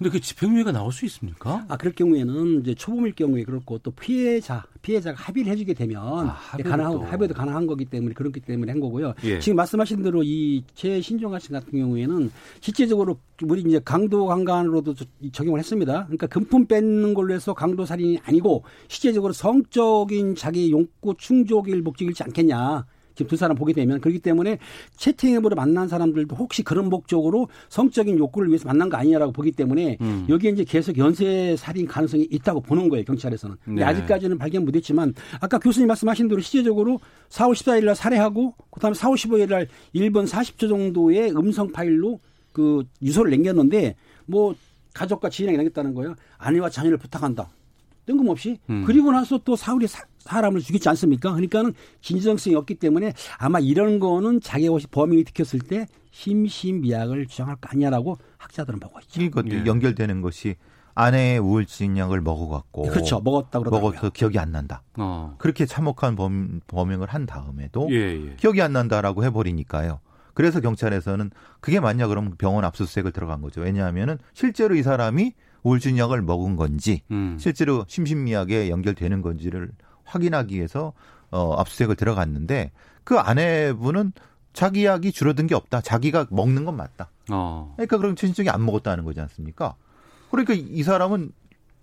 A: 근데 그 집행유예가 나올 수 있습니까?
C: 아 그럴 경우에는 이제 초범일 경우에 그렇고 또 피해자 피해자가 합의를 해주게 되면
A: 아,
C: 가능한
A: 또.
C: 합의도 가능한 거기 때문에 그렇기 때문에 한 거고요.
A: 예.
C: 지금 말씀하신 대로 이 최신종아 씨 같은 경우에는 실제적으로 우리 이제 강도 강간으로도 저- 적용을 했습니다. 그러니까 금품 뺏는 걸로 해서 강도 살인이 아니고 실제적으로 성적인 자기 욕구 충족일 목적이지 않겠냐. 지금 두 사람 보게 되면 그렇기 때문에 채팅앱으로 만난 사람들도 혹시 그런 목적으로 성적인 욕구를 위해서 만난 거 아니냐라고 보기 때문에
A: 음.
C: 여기에 이제 계속 연쇄 살인 가능성이 있다고 보는 거예요 경찰에서는. 근데
A: 네.
C: 아직까지는 발견 못했지만 아까 교수님 말씀하신 대로 실제적으로 4월 14일 날 살해하고 그다음에 4월 15일 날 1분 40초 정도의 음성 파일로 그 유서를 남겼는데 뭐 가족과 지인에게 남겼다는 거예요. 아내와 자녀를 부탁한다. 뜬금없이
A: 음.
C: 그리고 나서 또 사울이 사, 사람을 죽였지 않습니까? 그러니까는 진정성이 없기 때문에 아마 이런 거는 자기가 범인이 들켰을 때 심신미약을 주장할 거 아니냐라고 학자들은 보고 있죠.
D: 이것도
A: 예.
D: 연결되는 것이 아내의 우울증 약을 먹어갖고
C: 그렇죠. 먹었다 그러더라고요.
D: 먹어서 기억이 안 난다.
A: 어.
D: 그렇게 참혹한 범, 범행을 한 다음에도
A: 예, 예.
D: 기억이 안 난다라고 해버리니까요. 그래서 경찰에서는 그게 맞냐 그러면 병원 압수수색을 들어간 거죠. 왜냐하면은 실제로 이 사람이 우울증 약을 먹은 건지
A: 음.
D: 실제로 심신미약에 연결되는 건지를 확인하기 위해서 어, 압수수색을 들어갔는데 그 아내분은 자기 약이 줄어든 게 없다. 자기가 먹는 건 맞다.
A: 어.
D: 그러니까 그럼 최신적이 안 먹었다는 거지 않습니까? 그러니까 이 사람은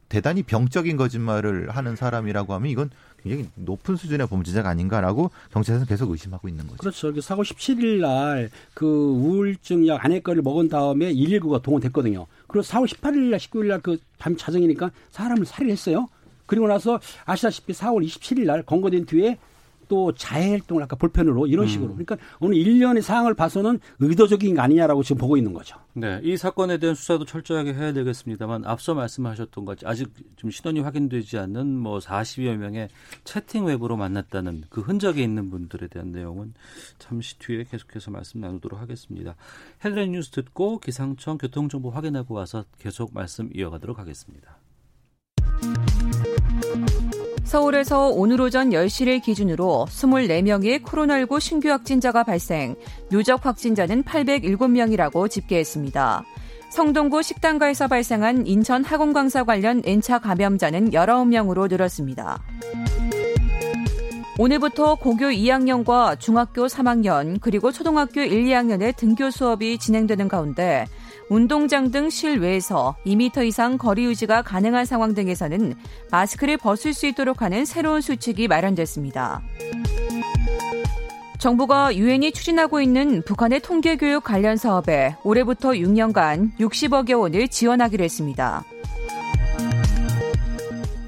D: 대단히 병적인 거짓말을 하는 사람이라고 하면 이건 굉장히 높은 수준의 범죄자가 아닌가라고 경찰에서는 계속 의심하고 있는 거죠.
C: 그렇죠. 그 사고 17일 날 그 우울증 약 안에 거를 먹은 다음에 119가 동원됐거든요. 그리고 4월 18일 날 19일 날 그 밤 자정이니까 사람을 살해했어요. 그리고 나서 아시다시피 4월 27일 날 검거된 뒤에 또 자해 활동을 아까 볼펜으로 이런 식으로. 그러니까 오늘 일련의 사항을 봐서는 의도적인 거 아니냐라고 지금 보고 있는 거죠.
A: 네, 이 사건에 대한 수사도 철저하게 해야 되겠습니다만 앞서 말씀하셨던 것 아직 좀 신원이 확인되지 않는 뭐 40여 명의 채팅 웹으로 만났다는 그 흔적이 있는 분들에 대한 내용은 잠시 뒤에 계속해서 말씀 나누도록 하겠습니다. 헤드라인 뉴스 듣고 기상청 교통정보 확인하고 와서 계속 말씀 이어가도록 하겠습니다.
E: 서울에서 오늘 오전 10시를 기준으로 24명의 코로나19 신규 확진자가 발생, 누적 확진자는 807명이라고 집계했습니다. 성동구 식당가에서 발생한 인천 학원강사 관련 N차 감염자는 19명으로 늘었습니다. 오늘부터 고교 2학년과 중학교 3학년 그리고 초등학교 1, 2학년의 등교 수업이 진행되는 가운데 운동장 등 실외에서 2m 이상 거리 유지가 가능한 상황 등에서는 마스크를 벗을 수 있도록 하는 새로운 수칙이 마련됐습니다. 정부가 유엔이 추진하고 있는 북한의 통계 교육 관련 사업에 올해부터 6년간 60억여 원을 지원하기로 했습니다.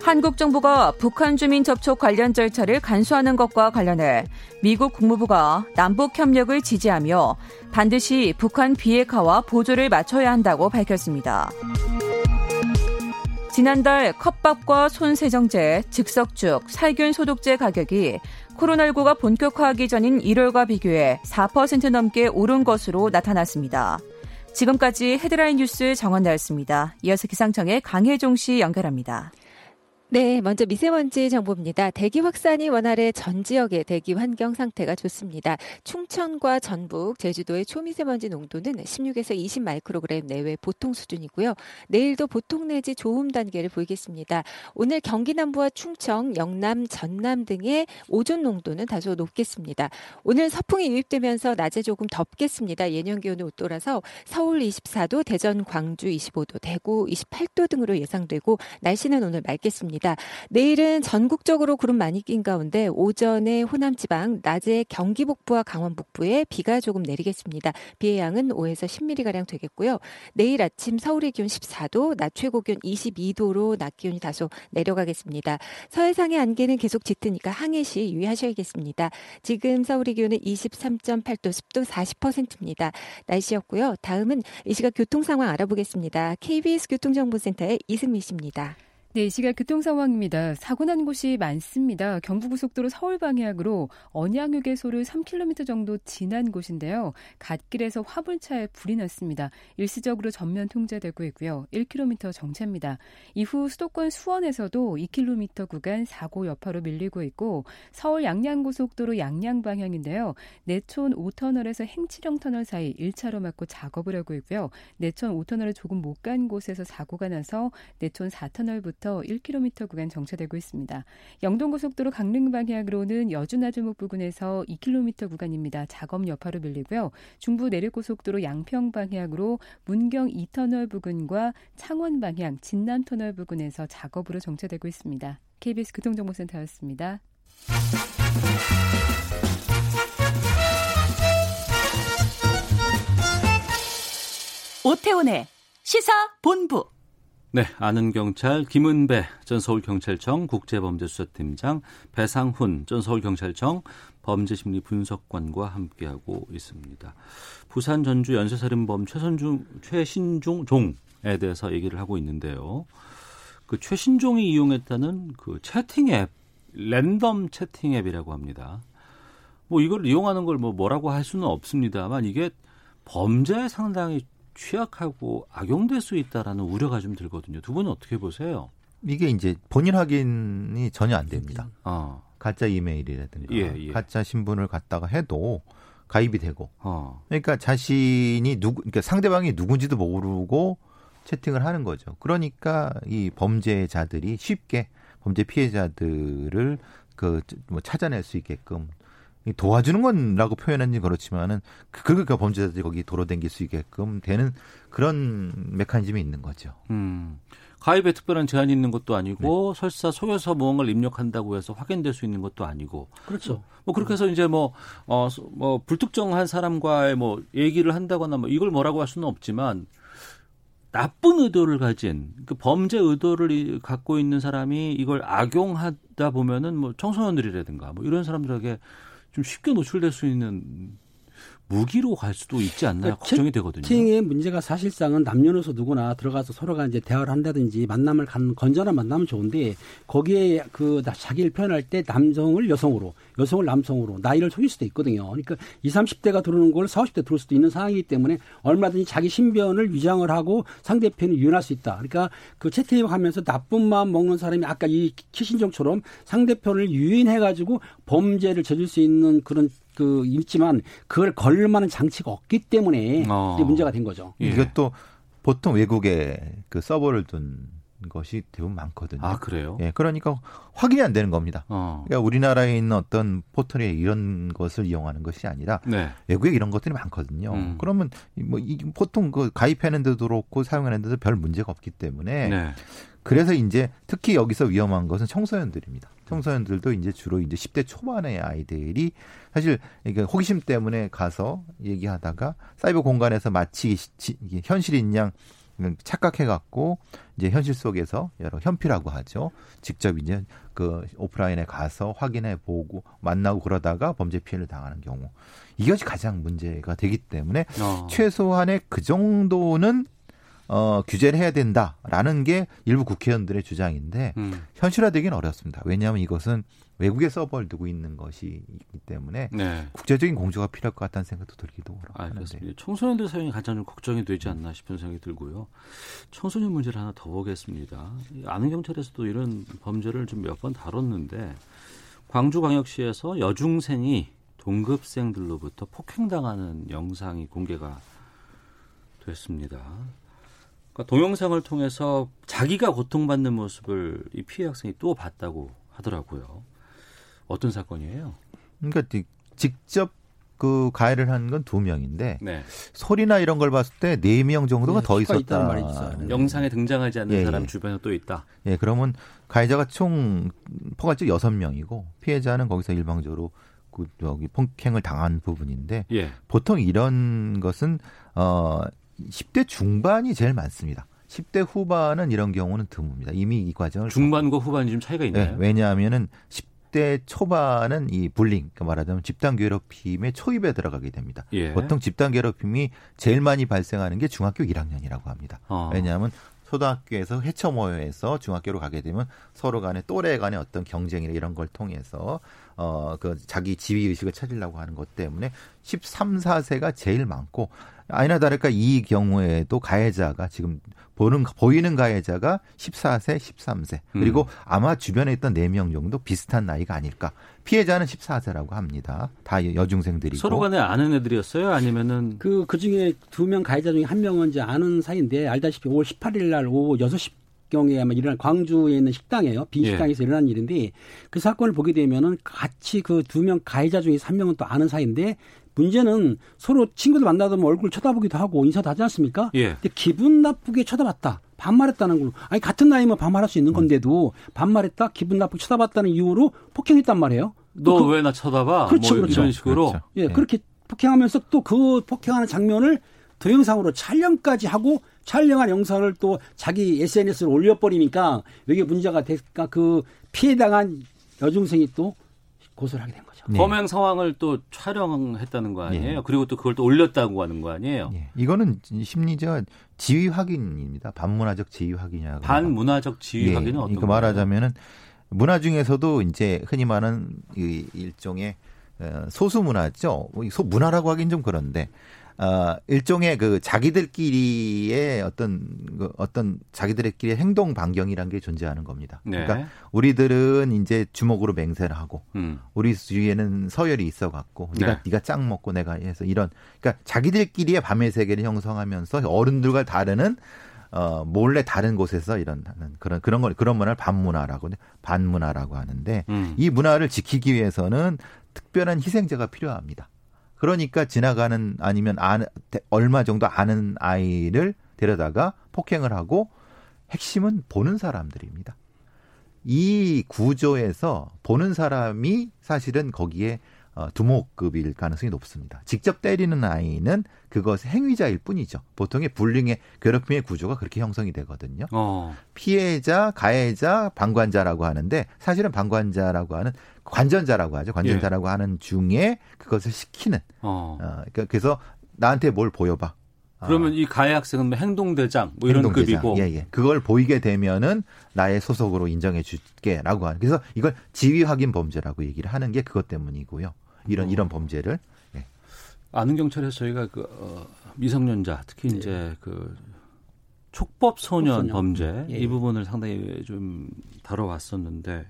E: 한국 정부가 북한 주민 접촉 관련 절차를 간수하는 것과 관련해 미국 국무부가 남북 협력을 지지하며 반드시 북한 비핵화와 보조를 맞춰야 한다고 밝혔습니다. 지난달 컵밥과 손세정제, 즉석죽, 살균 소독제 가격이 코로나19가 본격화하기 전인 1월과 비교해 4% 넘게 오른 것으로 나타났습니다. 지금까지 헤드라인 뉴스 정원 나였습니다. 이어서 기상청의 강혜종 씨 연결합니다.
F: 네, 먼저 미세먼지 정보입니다. 대기 확산이 원활해 전 지역의 대기 환경 상태가 좋습니다. 충청과 전북, 제주도의 초미세먼지 농도는 16에서 20 마이크로그램 내외 보통 수준이고요. 내일도 보통 내지 좋음 단계를 보이겠습니다. 오늘 경기 남부와 충청, 영남, 전남 등의 오존 농도는 다소 높겠습니다. 오늘 서풍이 유입되면서 낮에 조금 덥겠습니다. 예년 기온을 웃돌아서 서울 24도, 대전, 광주 25도, 대구 28도 등으로 예상되고 날씨는 오늘 맑겠습니다. 있습니다. 내일은 전국적으로 구름 많이 낀 가운데 오전에 호남 지방, 낮에 경기 북부와 강원 북부에 비가 조금 내리겠습니다. 비의 양은 5에서 10mm가량 되겠고요. 내일 아침 서울의 기온 14도, 낮 최고 기온 22도로 낮 기온이 다소 내려가겠습니다. 서해상의 안개는 계속 짙으니까 항해 시 유의하셔야겠습니다. 지금 서울의 기온은 23.8도, 습도 40%입니다. 날씨였고요. 다음은 이 시각 교통 상황 알아보겠습니다. KBS 교통정보센터의 이승미 씨입니다.
G: 네, 이 시각 교통 상황입니다. 사고 난 곳이 많습니다. 경부고속도로 서울 방향으로 언양휴게소를 3km 정도 지난 곳인데요. 갓길에서 화물차에 불이 났습니다. 일시적으로 전면 통제되고 있고요. 1km 정체입니다. 이후 수도권 수원에서도 2km 구간 사고 여파로 밀리고 있고 서울 양양고속도로 양양 방향인데요. 내촌 5터널에서 행치령 터널 사이 1차로 막고 작업을 하고 있고요. 내촌 5터널을 조금 못 간 곳에서 사고가 나서 내촌 4터널부터 1 1km 구간 정체되고 있습니다. 영동고속도로 강릉 방향으로는 여주나들목 부근에서 2km 구간입니다. 작업 여파로 밀리고요. 중부 내륙고속도로 양평 방향으로 문경 2터널 부근과 창원 방향 진남 터널 부근에서 작업으로 정체되고 있습니다. KBS 교통정보센터였습니다.
H: 오태훈의 시사 본부.
A: 네, 아는 경찰 김은배 전 서울경찰청 국제범죄수사팀장 배상훈 전 서울경찰청 범죄심리분석관과 함께하고 있습니다. 부산 전주 연쇄살인범 최선중 최신중 종에 대해서 얘기를 하고 있는데요. 그 최신종이 이용했다는 그 채팅 앱 랜덤 채팅 앱이라고 합니다. 뭐 이걸 이용하는 걸 뭐 뭐라고 할 수는 없습니다만 이게 범죄에 상당히 취약하고 악용될 수 있다라는 우려가 좀 들거든요. 두 분은 어떻게 보세요?
D: 이게 이제 본인 확인이 전혀 안 됩니다.
A: 어.
D: 가짜 이메일이라든가
A: 예, 예.
D: 가짜 신분을 갖다가 해도 가입이 되고.
A: 어.
D: 그러니까 자신이 누구, 그러니까 상대방이 누군지도 모르고 채팅을 하는 거죠. 그러니까 이 범죄자들이 쉽게 범죄 피해자들을 그 뭐 찾아낼 수 있게끔 도와주는 건라고 표현한지 그렇지만은 그러니까 범죄자들이 거기 도로댕길 수 있게끔 되는 그런 메커니즘이 있는 거죠.
A: 음. 가입에 특별한 제한이 있는 것도 아니고 네. 설사 속여서 무언가를 입력한다고 해서 확인될 수 있는 것도 아니고
C: 그렇죠.
A: 뭐 그렇게 해서 이제 뭐어뭐 불특정한 사람과의 뭐 얘기를 한다거나 뭐 이걸 뭐라고 할 수는 없지만 나쁜 의도를 가진 그 범죄 의도를 갖고 있는 사람이 이걸 악용하다 보면은 뭐 청소년들이라든가 뭐 이런 사람들에게 좀 쉽게 노출될 수 있는 무기로 갈 수도 있지 않나 그러니까 걱정이 되거든요.
C: 채팅의 문제가 사실상은 남녀노소 누구나 들어가서 서로가 이제 대화를 한다든지 만남을 가는 건전한 만남은 좋은데 거기에 그 자기를 표현할 때 남성을 여성으로, 여성을 남성으로 나이를 속일 수도 있거든요. 그러니까 20, 30대가 들어오는 걸 40, 50대 들어올 수도 있는 상황이기 때문에 얼마든지 자기 신변을 위장을 하고 상대편을 유인할 수 있다. 그러니까 그 채팅을 하면서 나쁜 마음 먹는 사람이 아까 이 키신종처럼 상대편을 유인해 가지고 범죄를 저질 수 있는 그런 그 있지만 그걸 걸릴 만한 장치가 없기 때문에 어. 문제가 된 거죠.
D: 예. 이것도 보통 외국에 그 서버를 둔 것이 대부분 많거든요.
A: 아 그래요?
D: 예, 그러니까 확인이 안 되는 겁니다.
A: 어.
D: 그러니까 우리나라에 있는 어떤 포털에 이런 것을 이용하는 것이 아니라
A: 네.
D: 외국에 이런 것들이 많거든요.
A: 음.
D: 그러면 뭐 이, 보통 그 가입하는 데도 그렇고 사용하는 데도 별 문제가 없기 때문에
A: 네.
D: 그래서 이제 특히 여기서 위험한 것은 청소년들입니다. 청소년들도 이제 주로 이제 10대 초반의 아이들이 사실 이게 호기심 때문에 가서 얘기하다가 사이버 공간에서 마치 현실인 양 착각해 갖고 이제 현실 속에서 여러 현피라고 하죠. 직접 이제 그 오프라인에 가서 확인해 보고 만나고 그러다가 범죄 피해를 당하는 경우 이것이 가장 문제가 되기 때문에
A: 어.
D: 최소한의 그 정도는 어, 규제를 해야 된다라는 게 일부 국회의원들의 주장인데
A: 음.
D: 현실화되기는 어렵습니다. 왜냐하면 이것은 외국에 서버를 두고 있는 것이기 때문에
A: 네.
D: 국제적인 공조가 필요할 것 같다는 생각도 들기도 하는데
A: 알겠습니다. 청소년들 사용이 가장 좀 걱정이 되지 않나 싶은 생각이 들고요. 청소년 문제를 하나 더 보겠습니다. 이 아는 경찰에서도 이런 범죄를 좀 몇 번 다뤘는데 광주광역시에서 여중생이 동급생들로부터 폭행당하는 영상이 공개가 됐습니다. 그러니까 동영상을 통해서 자기가 고통받는 모습을 이 피해 학생이 또 봤다고 하더라고요. 어떤 사건이에요?
D: 그러니까 지- 직접 그 가해를 한 건 두 명인데
A: 네.
D: 소리나 이런 걸 봤을 때 네 명 정도가
C: 네,
D: 더 있었다.
C: 있다는 말이 있어요.
A: 영상에 등장하지 않는
D: 예,
A: 사람
D: 예.
A: 주변에 또 있다.
D: 예, 그러면 가해자가 총 포괄적 여섯 명이고 피해자는 거기서 일방적으로 그 여기 폭행을 당한 부분인데
A: 예.
D: 보통 이런 것은 어 10대 중반이 제일 많습니다. 10대 후반은 이런 경우는 드뭅니다. 이미 이 과정을
A: 중반과 후반이 좀 차이가
D: 네,
A: 있나요?
D: 왜냐하면은 10 대 초반은 이 불링, 그러니까 말하자면 집단 괴롭힘의 초입에 들어가게 됩니다.
A: 예.
D: 보통 집단 괴롭힘이 제일 많이 발생하는 게 중학교 1학년이라고 합니다.
A: 어.
D: 왜냐하면 초등학교에서 회처 모여서 중학교로 가게 되면 서로 간에 또래 간의 어떤 경쟁이나 이런 걸 통해서 어 그 자기 지위 의식을 찾으려고 하는 것 때문에 13, 4세가 제일 많고 아니나 다를까 이 경우에도 가해자가 지금 보는 보이는 가해자가 14세, 13세 그리고
A: 음.
D: 아마 주변에 있던 4명 정도 비슷한 나이가 아닐까. 피해자는 14세라고 합니다. 다 여중생들이고.
A: 서로 간에 아는 애들이었어요? 아니면은
C: 그, 그 중에 두 명 가해자 중에 한 명은 이제 아는 사이인데 알다시피 5월 18일 날 오후 6시 경에 아마 일어난 광주에 있는 식당이에요. 빈
A: 예.
C: 식당에서 일어난 일인데 그 사건을 보게 되면은 같이 그 두 명 가해자 중에 한 명은 또 아는 사이인데 문제는 서로 친구들 만나다 보면 얼굴 쳐다보기도 하고 인사도 하지 않습니까?
A: 예.
C: 근데 기분 나쁘게 쳐다봤다. 반말했다는 걸로. 아니 같은 나이면 반말할 수 있는 건데도 반말했다. 기분 나쁘게 쳐다봤다는 이유로 폭행했단 말이에요.
A: 너
C: 그-
A: 왜나 쳐다봐?
C: 그렇죠,
A: 뭐
C: 그렇죠.
A: 이런 식으로
D: 그렇죠.
C: 예,
D: 네.
C: 그렇게 폭행하면서 또 그 폭행하는 장면을 동영상으로 촬영까지 하고 촬영한 영상을 또 자기 SNS에 올려버리니까 이게 문제가 됐까 그 피해당한 여중생이 또 고소를 하게 된 거죠.
D: 네.
A: 범행 상황을 또 촬영했다는 거 아니에요?
D: 예.
A: 그리고 또 그걸 또 올렸다고 하는 거 아니에요?
D: 예. 이거는 심리적 지위 확인입니다. 반문화적 지위 확인이라고.
A: 반문화적 지위
D: 예.
A: 확인은 어떤 거예요?
D: 말하자면은 문화 중에서도 이제 흔히 말하는 이 일종의 어, 소수 문화죠. 이소 문화라고 하긴 좀 그런데 아, 일종의 그 자기들끼리의 어떤 그 어떤 자기들끼리의 행동 반경이란 게 존재하는 겁니다.
A: 네.
D: 그러니까 우리들은 이제 주먹으로 맹세를 하고
A: 음.
D: 우리 주위에는 서열이 있어 갖고 네가
A: 네.
D: 네가 짱 먹고 내가 해서 이런 그러니까 자기들끼리의 밤의 세계를 형성하면서 어른들과 다르는 어 몰래 다른 곳에서 이런 그런 그런 걸 그런 문화를 반문화라고 반문화라고 하는데
A: 음.
D: 이 문화를 지키기 위해서는 특별한 희생자가 필요합니다. 그러니까 지나가는 아니면 아, 얼마 정도 아는 아이를 데려다가 폭행을 하고 핵심은 보는 사람들입니다. 이 구조에서 보는 사람이 사실은 거기에 어, 두목급일 가능성이 높습니다. 직접 때리는 아이는 그것 행위자일 뿐이죠. 보통의 불링의 괴롭힘의 구조가 그렇게 형성이 되거든요.
A: 어.
D: 피해자, 가해자, 방관자라고 하는데 사실은 방관자라고 하는 관전자라고 하죠. 관전자라고
A: 예.
D: 하는 중에 그것을 시키는.
A: 어.
D: 어, 그러니까 그래서 나한테 뭘 보여봐.
A: 그러면 이 가해 학생은 뭐 행동 대장 뭐 이런
D: 행동대장.
A: 급이고
D: 예, 예. 그걸 보이게 되면은 나의 소속으로 인정해 줄게라고 하는. 그래서 이걸 지위 확인 범죄라고 얘기를 하는 게 그것 때문이고요. 이런
A: 어.
D: 이런 범죄를
A: 아는 경찰에서 저희가 그 어, 미성년자 특히 이제 그 촉법 소년
C: 촉법 소년.
A: 범죄
C: 예.
A: 이 부분을 상당히 좀 다뤄왔었는데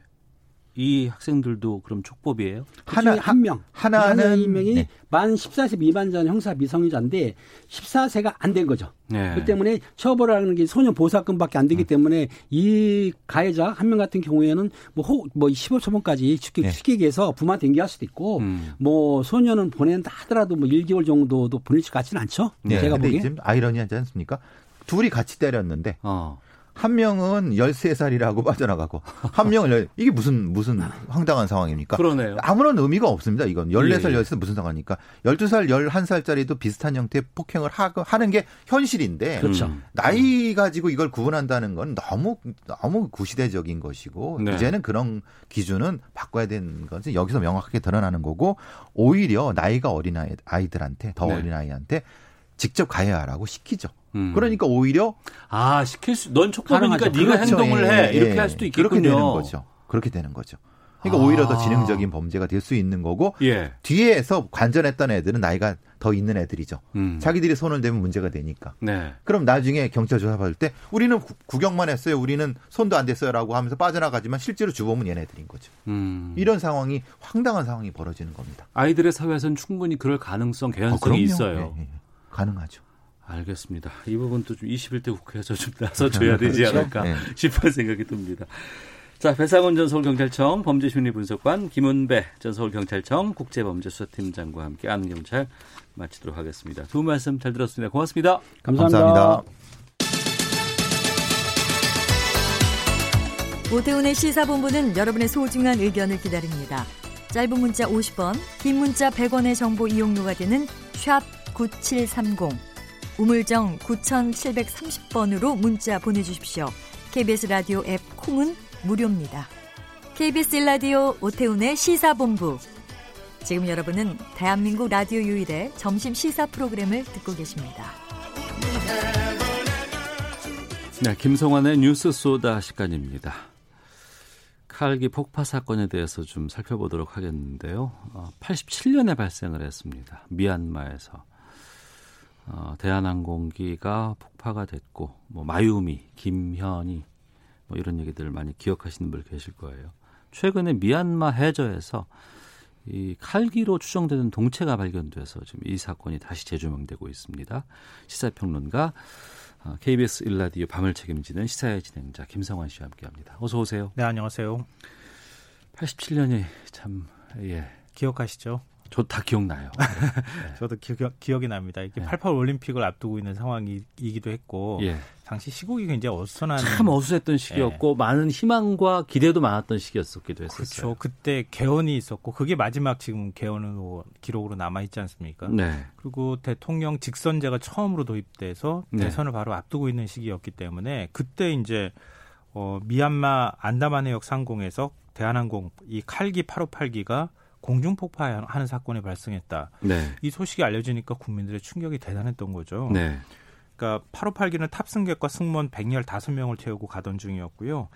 A: 이 학생들도 그럼 촉법이에요?
C: 하나 한 명.
D: 하나는
C: 한 명이
D: 네.
C: 만 14세 미만자 형사 미성년자인데 14세가 안 된 거죠.
A: 네.
C: 그 때문에 처벌하는 게 소년 보호사건밖에 안
D: 음.
C: 되기 때문에 이 가해자 한 명 같은 경우에는 뭐, 호, 뭐 15처분까지 쉽게,
D: 네.
C: 쉽게 얘기해서 부마 댕기할 수도 있고
A: 음.
C: 뭐 소년은 보낸다 하더라도 뭐 1개월 정도도 보낼 것 같지는 않죠.
D: 네.
C: 제가.
D: 지금 아이러니하지 않습니까? 둘이 같이 때렸는데
A: 어.
D: 한 명은 13살이라고 빠져나가고 한 명은 열- 이게 무슨 무슨 황당한 상황입니까?
A: 그러네요.
D: 아무런 의미가 없습니다. 이건 14살,
A: 예, 예.
D: 13살 무슨 상관입니까? 12살, 11살짜리도 비슷한 형태의 폭행을 하, 하는 게 현실인데
C: 그렇죠.
A: 음.
D: 나이 가지고 이걸 구분한다는 건 너무 너무 구시대적인 것이고
A: 네.
D: 이제는 그런 기준은 바꿔야 되는 것은 여기서 명확하게 드러나는 거고 오히려 나이가 어린 아이, 아이들한테 더
A: 네.
D: 어린 아이한테 직접 가해하라고 시키죠.
A: 음.
D: 그러니까 오히려
A: 아 시킬 수, 넌 촉법이니까. 네가
D: 그렇죠.
A: 행동을
D: 예,
A: 해 이렇게
D: 예.
A: 할 수도 있겠군요.
D: 그렇게 되는 거죠. 그렇게 되는 거죠. 그러니까
A: 아.
D: 오히려 더 지능적인 범죄가 될 수 있는 거고
A: 예.
D: 뒤에서 관전했던 애들은 나이가 더 있는 애들이죠.
A: 음.
D: 자기들이 손을 대면 문제가 되니까.
A: 네.
D: 그럼 나중에 경찰 조사 받을 때 우리는 구- 구경만 했어요. 우리는 손도 안 댔어요라고 하면서 빠져나가지만 실제로 주범은 얘네들인 거죠.
A: 음.
D: 이런 상황이 황당한 상황이 벌어지는 겁니다.
A: 아이들의 사회에서는 충분히 그럴 가능성,
D: 어,
A: 개연성이
D: 그럼요.
A: 있어요.
D: 예, 예. 가능하죠.
A: 알겠습니다. 이 부분도 좀 21대 국회에서 좀 나서줘야 되지 않을까
D: 네.
A: 싶은 생각이 듭니다. 자, 배상원 전 서울경찰청 범죄심리분석관, 김은배 전 서울경찰청 국제범죄수사팀장과 함께 아는 경찰 마치도록 하겠습니다. 두분 말씀 잘 들었습니다. 고맙습니다.
C: 감사합니다.
D: 감사합니다.
I: 오태훈의 시사본부는 여러분의 소중한 의견을 기다립니다. 짧은 문자 50원, 긴 문자 100원의 정보 이용료가 되는 샵 9730, 우물정 9730번으로 문자 보내주십시오. KBS 라디오 앱 콩은 무료입니다. KBS 라디오 오태훈의 시사본부. 지금 여러분은 대한민국 라디오 유일의 점심 시사 프로그램을 듣고 계십니다.
A: 네, 김성환의 뉴스 소다 시간입니다. 칼기 폭파 사건에 대해서 좀 살펴보도록 하겠는데요. 어, 87년에 발생을 했습니다. 미얀마에서 어, 대한항공기가 폭파가 됐고, 뭐 마유미, 김현희 뭐 이런 얘기들을 많이 기억하시는 분 계실 거예요. 최근에 미얀마 해저에서 이 칼기로 추정되는 동체가 발견돼서 지금 이 사건이 다시 재조명되고 있습니다. 시사평론가 어, KBS 일라디오 밤을 책임지는 시사의 진행자 김성환 씨와 함께합니다. 어서 오세요.
J: 네, 안녕하세요.
A: 87년이 참 예.
J: 기억하시죠?
A: 저다 기억나요.
J: 저도 기억, 기억 이 납니다. 이게
A: 네.
J: 88 올림픽을 앞두고 있는 상황이기도 했고
A: 예.
J: 당시 시국이 굉장히 어수선한
A: 참 어수선했던 시기였고 많은 희망과 기대도 많았던 시기였었기도 했었어요.
J: 그렇죠. 그때 개헌이 있었고 그게 마지막 지금 개헌으로 기록으로 남아 있지 않습니까?
A: 네.
J: 그리고 대통령 직선제가 처음으로 도입돼서
A: 네.
J: 대선을 바로 앞두고 있는 시기였기 때문에 그때 이제 어, 미얀마 안다만 해역 상공에서 대한항공 이 칼기 858기가 공중 폭파하는 사건이 발생했다.
A: 네.
J: 이 소식이 알려지니까 국민들의 충격이 대단했던 거죠.
A: 네.
J: 그러니까 858기는 탑승객과 승무원 115명을 태우고 가던 중이었고요.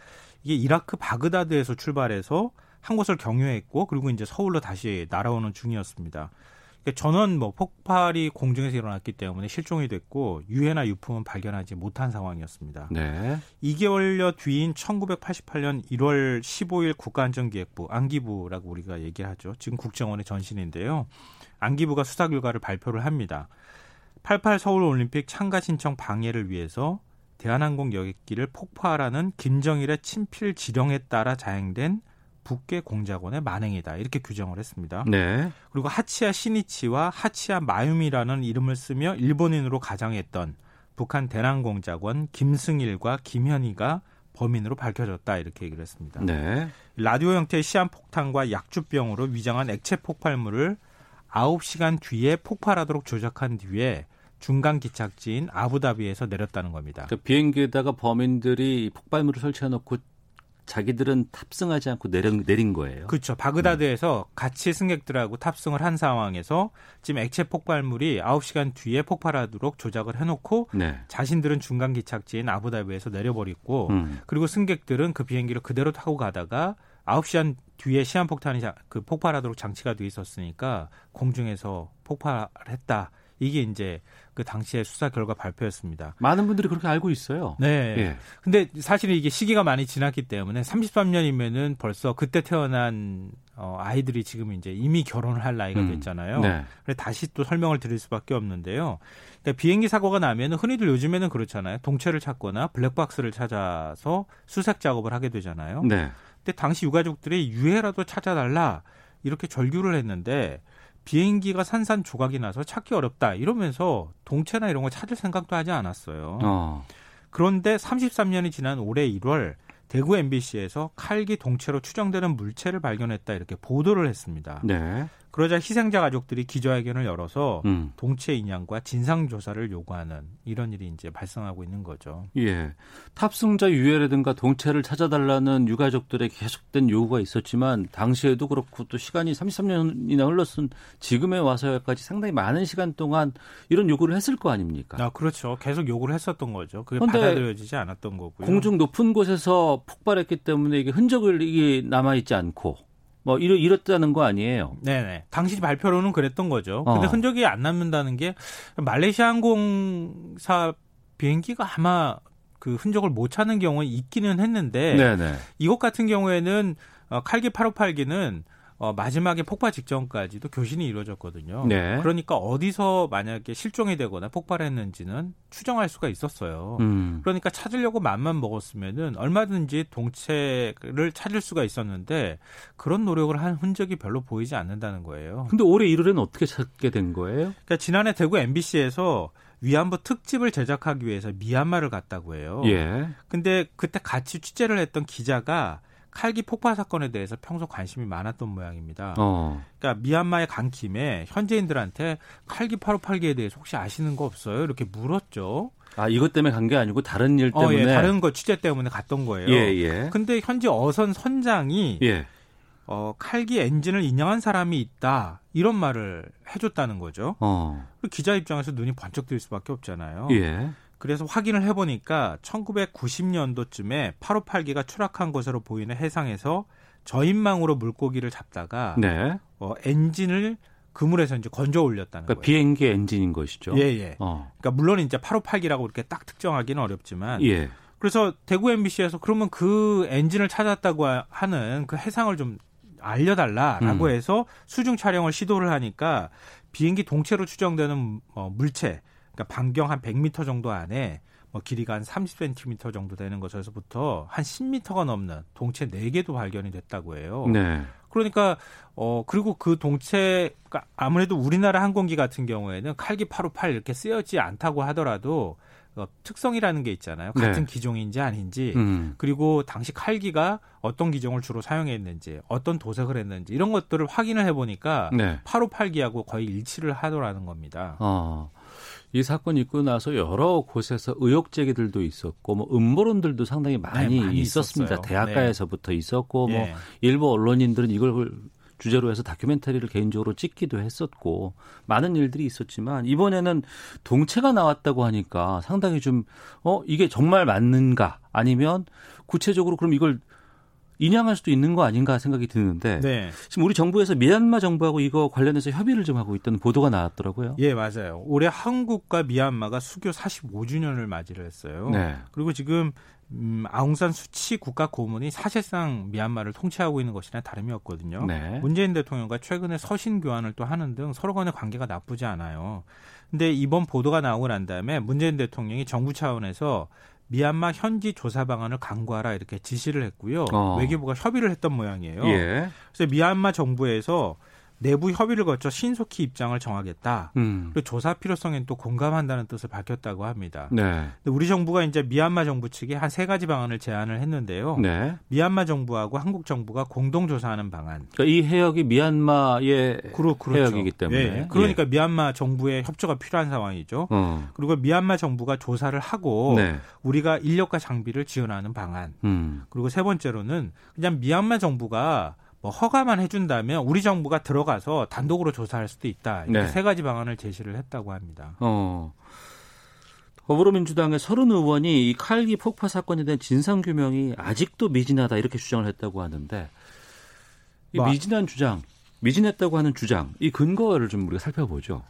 J: 이게 이라크 바그다드에서 출발해서 한 곳을 경유했고 그리고 이제 서울로 다시 날아오는 중이었습니다. 그러니까 전원 뭐 폭발이 공중에서 일어났기 때문에 실종이 됐고 유해나 유품은 발견하지 못한 상황이었습니다.
A: 네.
J: 2개월여 뒤인 1988년 1월 15일 국가안전기획부 안기부라고 우리가 얘기를 하죠. 지금 국정원의 전신인데요. 안기부가 수사 결과를 발표를 합니다. 88 서울 올림픽 참가 신청 방해를 위해서 대한항공 여객기를 폭파하라는 김정일의 친필 지령에 따라 자행된 북계 공작원의 만행이다. 이렇게 규정을 했습니다.
A: 네.
J: 그리고 하치야 시니치와 하치야 마유미라는 이름을 쓰며 일본인으로 가정했던 북한 대남 공작원 김승일과 김현희가 범인으로 밝혀졌다 이렇게 얘기를 했습니다.
A: 네.
J: 라디오 형태의 시한 폭탄과 약주병으로 위장한 액체 폭발물을 9시간 뒤에 폭발하도록 조작한 뒤에 중간 기착지인 아부다비에서 내렸다는 겁니다.
A: 그 비행기에다가 범인들이 폭발물을 설치해 놓고 자기들은 탑승하지 않고 내린, 내린 거예요.
J: 그렇죠. 바그다드에서 같이 승객들하고 탑승을 한 상황에서 지금 액체 폭발물이 9시간 뒤에 폭발하도록 조작을 해놓고
A: 네.
J: 자신들은 중간 기착지인 아부다비에서 내려버리고
A: 음.
J: 그리고 승객들은 그 비행기를 그대로 타고 가다가 9시간 뒤에 시한폭탄이 자- 그 폭발하도록 장치가 돼 있었으니까 공중에서 폭발했다. 이게 이제 그 당시의 수사 결과 발표였습니다.
A: 많은 분들이 그렇게 알고 있어요.
J: 네.
A: 예.
J: 근데 사실은 이게 시기가 많이 지났기 때문에 33년이면은 벌써 그때 태어난 어, 아이들이 지금 이제 이미 결혼을 할 나이가
A: 음.
J: 됐잖아요.
A: 네.
J: 그래서 다시 또 설명을 드릴 수밖에 없는데요. 그러니까 비행기 사고가 나면은 흔히들 요즘에는 그렇잖아요. 동체를 찾거나 블랙박스를 찾아서 수색 작업을 하게 되잖아요.
A: 네.
J: 근데 당시 유가족들이 유해라도 찾아달라 이렇게 절규를 했는데 비행기가 산산 조각이 나서 찾기 어렵다 이러면서 동체나 이런 걸 찾을 생각도 하지 않았어요.
A: 어.
J: 그런데 33년이 지난 올해 1월 대구 MBC에서 칼기 동체로 추정되는 물체를 발견했다 이렇게 보도를 했습니다.
A: 네.
J: 그러자 희생자 가족들이 기자회견을 열어서
A: 음.
J: 동체 인양과 진상 조사를 요구하는 이런 일이 이제 발생하고 있는 거죠.
A: 예. 탑승자 유해라든가 동체를 찾아달라는 유가족들의 계속된 요구가 있었지만 당시에도 그렇고 또 시간이 33년이나 흘렀은 지금에 와서까지 상당히 많은 시간 동안 이런 요구를 했을 거 아닙니까?
J: 아, 그렇죠. 계속 요구를 했었던 거죠. 그게 받아들여지지 않았던 거고요.
A: 공중 높은 곳에서 폭발했기 때문에 이게 흔적이 남아 있지 않고 뭐 이러 이렇다는 거 아니에요.
J: 네네. 당시 발표로는 그랬던 거죠. 근데
A: 어.
J: 흔적이 안 남는다는 게 말레이시아 항공사 비행기가 아마 그 흔적을 못 찾는 경우는 있기는 했는데
A: 네네.
J: 이것 같은 경우에는 어, 칼기 858기는 어, 마지막에 폭발 직전까지도 교신이 이루어졌거든요.
A: 네.
J: 그러니까 어디서 만약에 실종이 되거나 폭발했는지는 추정할 수가 있었어요.
A: 음.
J: 그러니까 찾으려고 맘만 먹었으면은 얼마든지 동체를 찾을 수가 있었는데 그런 노력을 한 흔적이 별로 보이지 않는다는 거예요.
A: 근데 올해 1월에는 어떻게 찾게 된 거예요?
J: 그러니까 지난해 대구 MBC에서 위안부 특집을 제작하기 위해서 미얀마를 갔다고 해요.
A: 예.
J: 근데 그때 같이 취재를 했던 기자가 칼기 폭발 사건에 대해서 평소 관심이 많았던 모양입니다.
A: 어.
J: 그러니까 미얀마에 간 김에 현지인들한테 칼기 858기에 대해서 혹시 아시는 거 없어요? 이렇게 물었죠.
A: 아 이것 때문에 간 게 아니고 다른 일
J: 어,
A: 때문에.
J: 예, 다른 거 취재 때문에 갔던 거예요.
A: 예, 예.
J: 근데 현지 어선 선장이
A: 예.
J: 어, 칼기 엔진을 인양한 사람이 있다 이런 말을 해줬다는 거죠.
A: 어.
J: 그 기자 입장에서 눈이 번쩍 뜰 수밖에 없잖아요.
A: 예.
J: 그래서 확인을 해보니까 1990년도쯤에 858기가 추락한 것으로 보이는 해상에서 저인망으로 물고기를 잡다가
A: 네.
J: 어, 엔진을 그물에서 이제 건져 올렸다는
A: 그러니까
J: 거예요.
A: 비행기 엔진인 것이죠.
J: 예, 예.
A: 어.
J: 그러니까 물론 이제 858기라고 이렇게 딱 특정하기는 어렵지만
A: 예.
J: 그래서 대구 MBC에서 그러면 그 엔진을 찾았다고 하는 그 해상을 좀 알려달라라고
A: 음.
J: 해서 수중 촬영을 시도를 하니까 비행기 동체로 추정되는 어, 물체, 그러니까 반경 한 100m 정도 안에 뭐 길이가 한 30cm 정도 되는 것에서부터 한 10m가 넘는 동체 4개도 발견이 됐다고 해요.
A: 네.
J: 그러니까 어 그리고 그 동체가 아무래도 우리나라 항공기 같은 경우에는 칼기 858 이렇게 쓰여지 않다고 하더라도 어, 특성이라는 게 있잖아요. 같은
A: 네.
J: 기종인지 아닌지
A: 음.
J: 그리고 당시 칼기가 어떤 기종을 주로 사용했는지 어떤 도색을 했는지 이런 것들을 확인을 해보니까
A: 네.
J: 858기하고 거의 일치를 하더라는 겁니다.
A: 어. 이 사건이 있고 나서 여러 곳에서 의혹 제기들도 있었고 뭐 음모론들도 상당히 많이,
J: 네, 많이
A: 있었습니다.
J: 있었어요.
A: 대학가에서부터 있었고 뭐
J: 예.
A: 일부 언론인들은 이걸 주제로 해서 다큐멘터리를 개인적으로 찍기도 했었고 많은 일들이 있었지만 이번에는 동체가 나왔다고 하니까 상당히 좀 어 이게 정말 맞는가 아니면 구체적으로 그럼 이걸 인양할 수도 있는 거 아닌가 생각이 드는데
J: 네.
A: 지금 우리 정부에서 미얀마 정부하고 이거 관련해서 협의를 좀 하고 있다는 보도가 나왔더라고요.
J: 예, 맞아요. 올해 한국과 미얀마가 수교 45주년을 맞이를 했어요.
A: 네.
J: 그리고 지금 음, 아웅산 수치 국가 고문이 사실상 미얀마를 통치하고 있는 것이나 다름이 없거든요.
A: 네.
J: 문재인 대통령과 최근에 서신 교환을 또 하는 등 서로 간의 관계가 나쁘지 않아요. 근데 이번 보도가 나오고 난 다음에 문재인 대통령이 정부 차원에서 미얀마 현지 조사 방안을 강구하라 이렇게 지시를 했고요.
A: 어.
J: 외교부가 협의를 했던 모양이에요.
A: 예.
J: 그래서 미얀마 정부에서 내부 협의를 거쳐 신속히 입장을 정하겠다.
A: 음.
J: 그리고 조사 필요성엔 또 공감한다는 뜻을 밝혔다고 합니다.
A: 네.
J: 우리 정부가 이제 미얀마 정부 측에 한 세 가지 방안을 제안을 했는데요.
A: 네.
J: 미얀마 정부하고 한국 정부가 공동 조사하는 방안.
A: 그러니까 이 해역이 미얀마의
J: 그렇, 그렇죠.
A: 해역이기 때문에.
J: 예, 그러니까 미얀마 정부의 협조가 필요한 상황이죠.
A: 어.
J: 그리고 미얀마 정부가 조사를 하고
A: 네.
J: 우리가 인력과 장비를 지원하는 방안.
A: 음.
J: 그리고 세 번째로는 그냥 미얀마 정부가 뭐 허가만 해준다면 우리 정부가 들어가서 단독으로 조사할 수도 있다. 이렇게
A: 네.
J: 세 가지 방안을 제시를 했다고 합니다.
A: 어. 더불어민주당의 서른 의원이 이 칼기 폭파 사건에 대한 진상 규명이 아직도 미진하다 이렇게 주장을 했다고 하는데 이
J: 뭐,
A: 미진한 주장, 미진했다고 하는 주장, 이 근거를 좀 우리가 살펴보죠.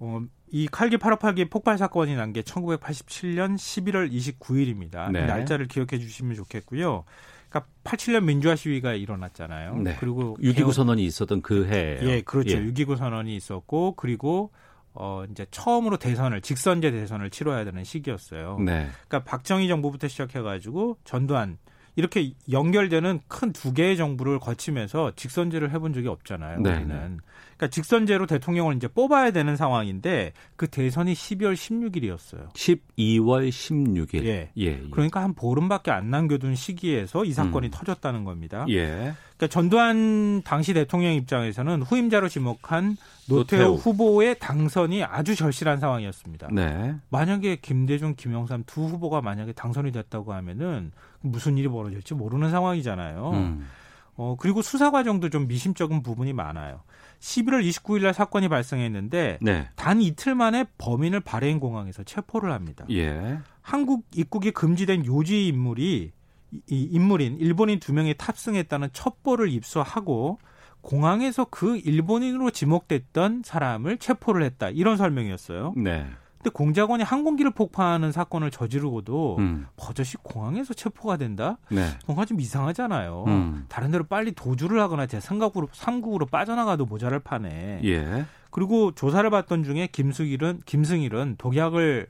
J: 어, 이 칼기 858기 폭발 사건이 난 게 1987년 11월 29일입니다.
A: 네.
J: 날짜를 기억해 주시면 좋겠고요. 그러니까 87년 민주화 시위가 일어났잖아요.
A: 네.
J: 그리고
A: 6.29
J: 개헌-
A: 선언이 있었던 그 해예요.
J: 예, 그렇죠.
A: 예.
J: 6.29 선언이 있었고 그리고 어 이제 처음으로 대선을 직선제 대선을 치러야 되는 시기였어요.
A: 네.
J: 그러니까 박정희 정부부터 시작해 가지고 전두환 이렇게 연결되는 큰 두 개의 정부를 거치면서 직선제를 해본 적이 없잖아요.
A: 네,
J: 우리는.
A: 네.
J: 그러니까 직선제로 대통령을 이제 뽑아야 되는 상황인데 그 대선이 12월 16일이었어요.
A: 12월 16일.
J: 예.
A: 예. 예.
J: 그러니까 한 보름밖에 안 남겨둔 시기에서 이 사건이
A: 음.
J: 터졌다는 겁니다.
A: 예.
J: 그러니까 전두환 당시 대통령 입장에서는 후임자로 지목한 노태우,
A: 노태우.
J: 후보의 당선이 아주 절실한 상황이었습니다.
A: 네.
J: 만약에 김대중, 김영삼 두 후보가 만약에 당선이 됐다고 하면은 무슨 일이 벌어질지 모르는 상황이잖아요.
A: 음.
J: 어, 그리고 수사 과정도 좀 미심쩍은 부분이 많아요. 11월 29일 날 사건이 발생했는데
A: 네.
J: 단 이틀 만에 범인을 바레인 공항에서 체포를 합니다.
A: 예.
J: 한국 입국이 금지된 요주의 인물이 이- 이 인물인 일본인 두 명이 탑승했다는 첩보를 입수하고 공항에서 그 일본인으로 지목됐던 사람을 체포를 했다. 이런 설명이었어요.
A: 네.
J: 근데 공작원이 항공기를 폭파하는 사건을 저지르고도
A: 음.
J: 버젓이 공항에서 체포가 된다?
A: 네.
J: 뭔가 좀 이상하잖아요.
A: 음.
J: 다른 데로 빨리 도주를 하거나 제 삼각으로 삼국으로 빠져나가도 모자랄 판에.
A: 예.
J: 그리고 조사를 받던 중에 김승일은 김승일은 독약을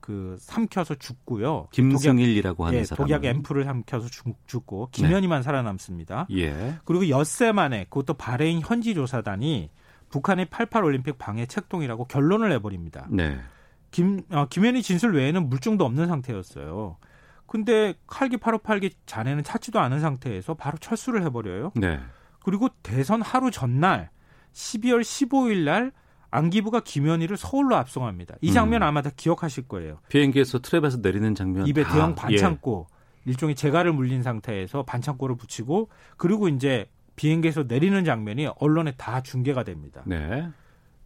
J: 그 삼켜서 죽고요.
A: 김승일이라고 하는
J: 예,
A: 사람.
J: 독약 앰플을 삼켜서 죽, 죽고 김현희만 살아남습니다.
A: 예.
J: 그리고 엿새 만에 그것도 바레인 현지 조사단이 북한의 88 올림픽 방해 책동이라고 결론을 내버립니다.
A: 네.
J: 김, 어, 김현희 진술 외에는 물증도 없는 상태였어요. 근데 칼기 858기 자네는 찾지도 않은 상태에서 바로 철수를 해버려요.
A: 네.
J: 그리고 대선 하루 전날 12월 15일 날 안기부가 김현희를 서울로 압송합니다. 이 장면
A: 음.
J: 아마 다 기억하실 거예요.
A: 비행기에서 트랩에서 내리는 장면.
J: 입에
A: 다,
J: 대형 반창고 일종의 재갈을 물린 상태에서 반창고를 붙이고 그리고 이제 비행기에서 내리는 장면이 언론에 다 중계가 됩니다.
A: 예. 네.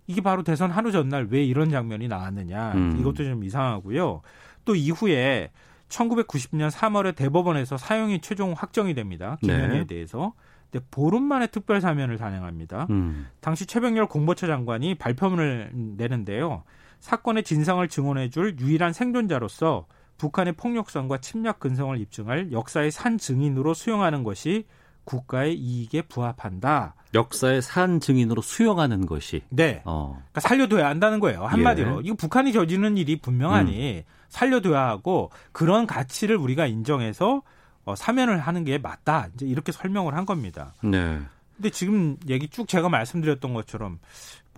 J: 이게 바로 대선 하루 전날 왜 이런 장면이 나왔느냐
A: 음.
J: 이것도 좀 이상하고요. 또 이후에 1990년 3월에 대법원에서 사형이 최종 확정이 됩니다. 김현희에
A: 네.
J: 대해서. 근데 보름 만에 특별 사면을 단행합니다.
A: 음.
J: 당시 최병렬 공보처 장관이 발표문을 내는데요. 사건의 진상을 증언해줄 유일한 생존자로서 북한의 폭력성과 침략 근성을 입증할 역사의 산 증인으로 수용하는 것이 국가의 이익에 부합한다.
A: 역사의 산 증인으로 수용하는 것이.
J: 네.
A: 어.
J: 그러니까 살려둬야 한다는 거예요. 한마디로.
A: 예. 음.
J: 이거 북한이 저지르는 일이 분명하니 살려둬야 하고 그런 가치를 우리가 인정해서 어, 사면을 하는 게 맞다. 이제 이렇게 설명을 한 겁니다.
A: 네.
J: 근데 지금 얘기 쭉 제가 말씀드렸던 것처럼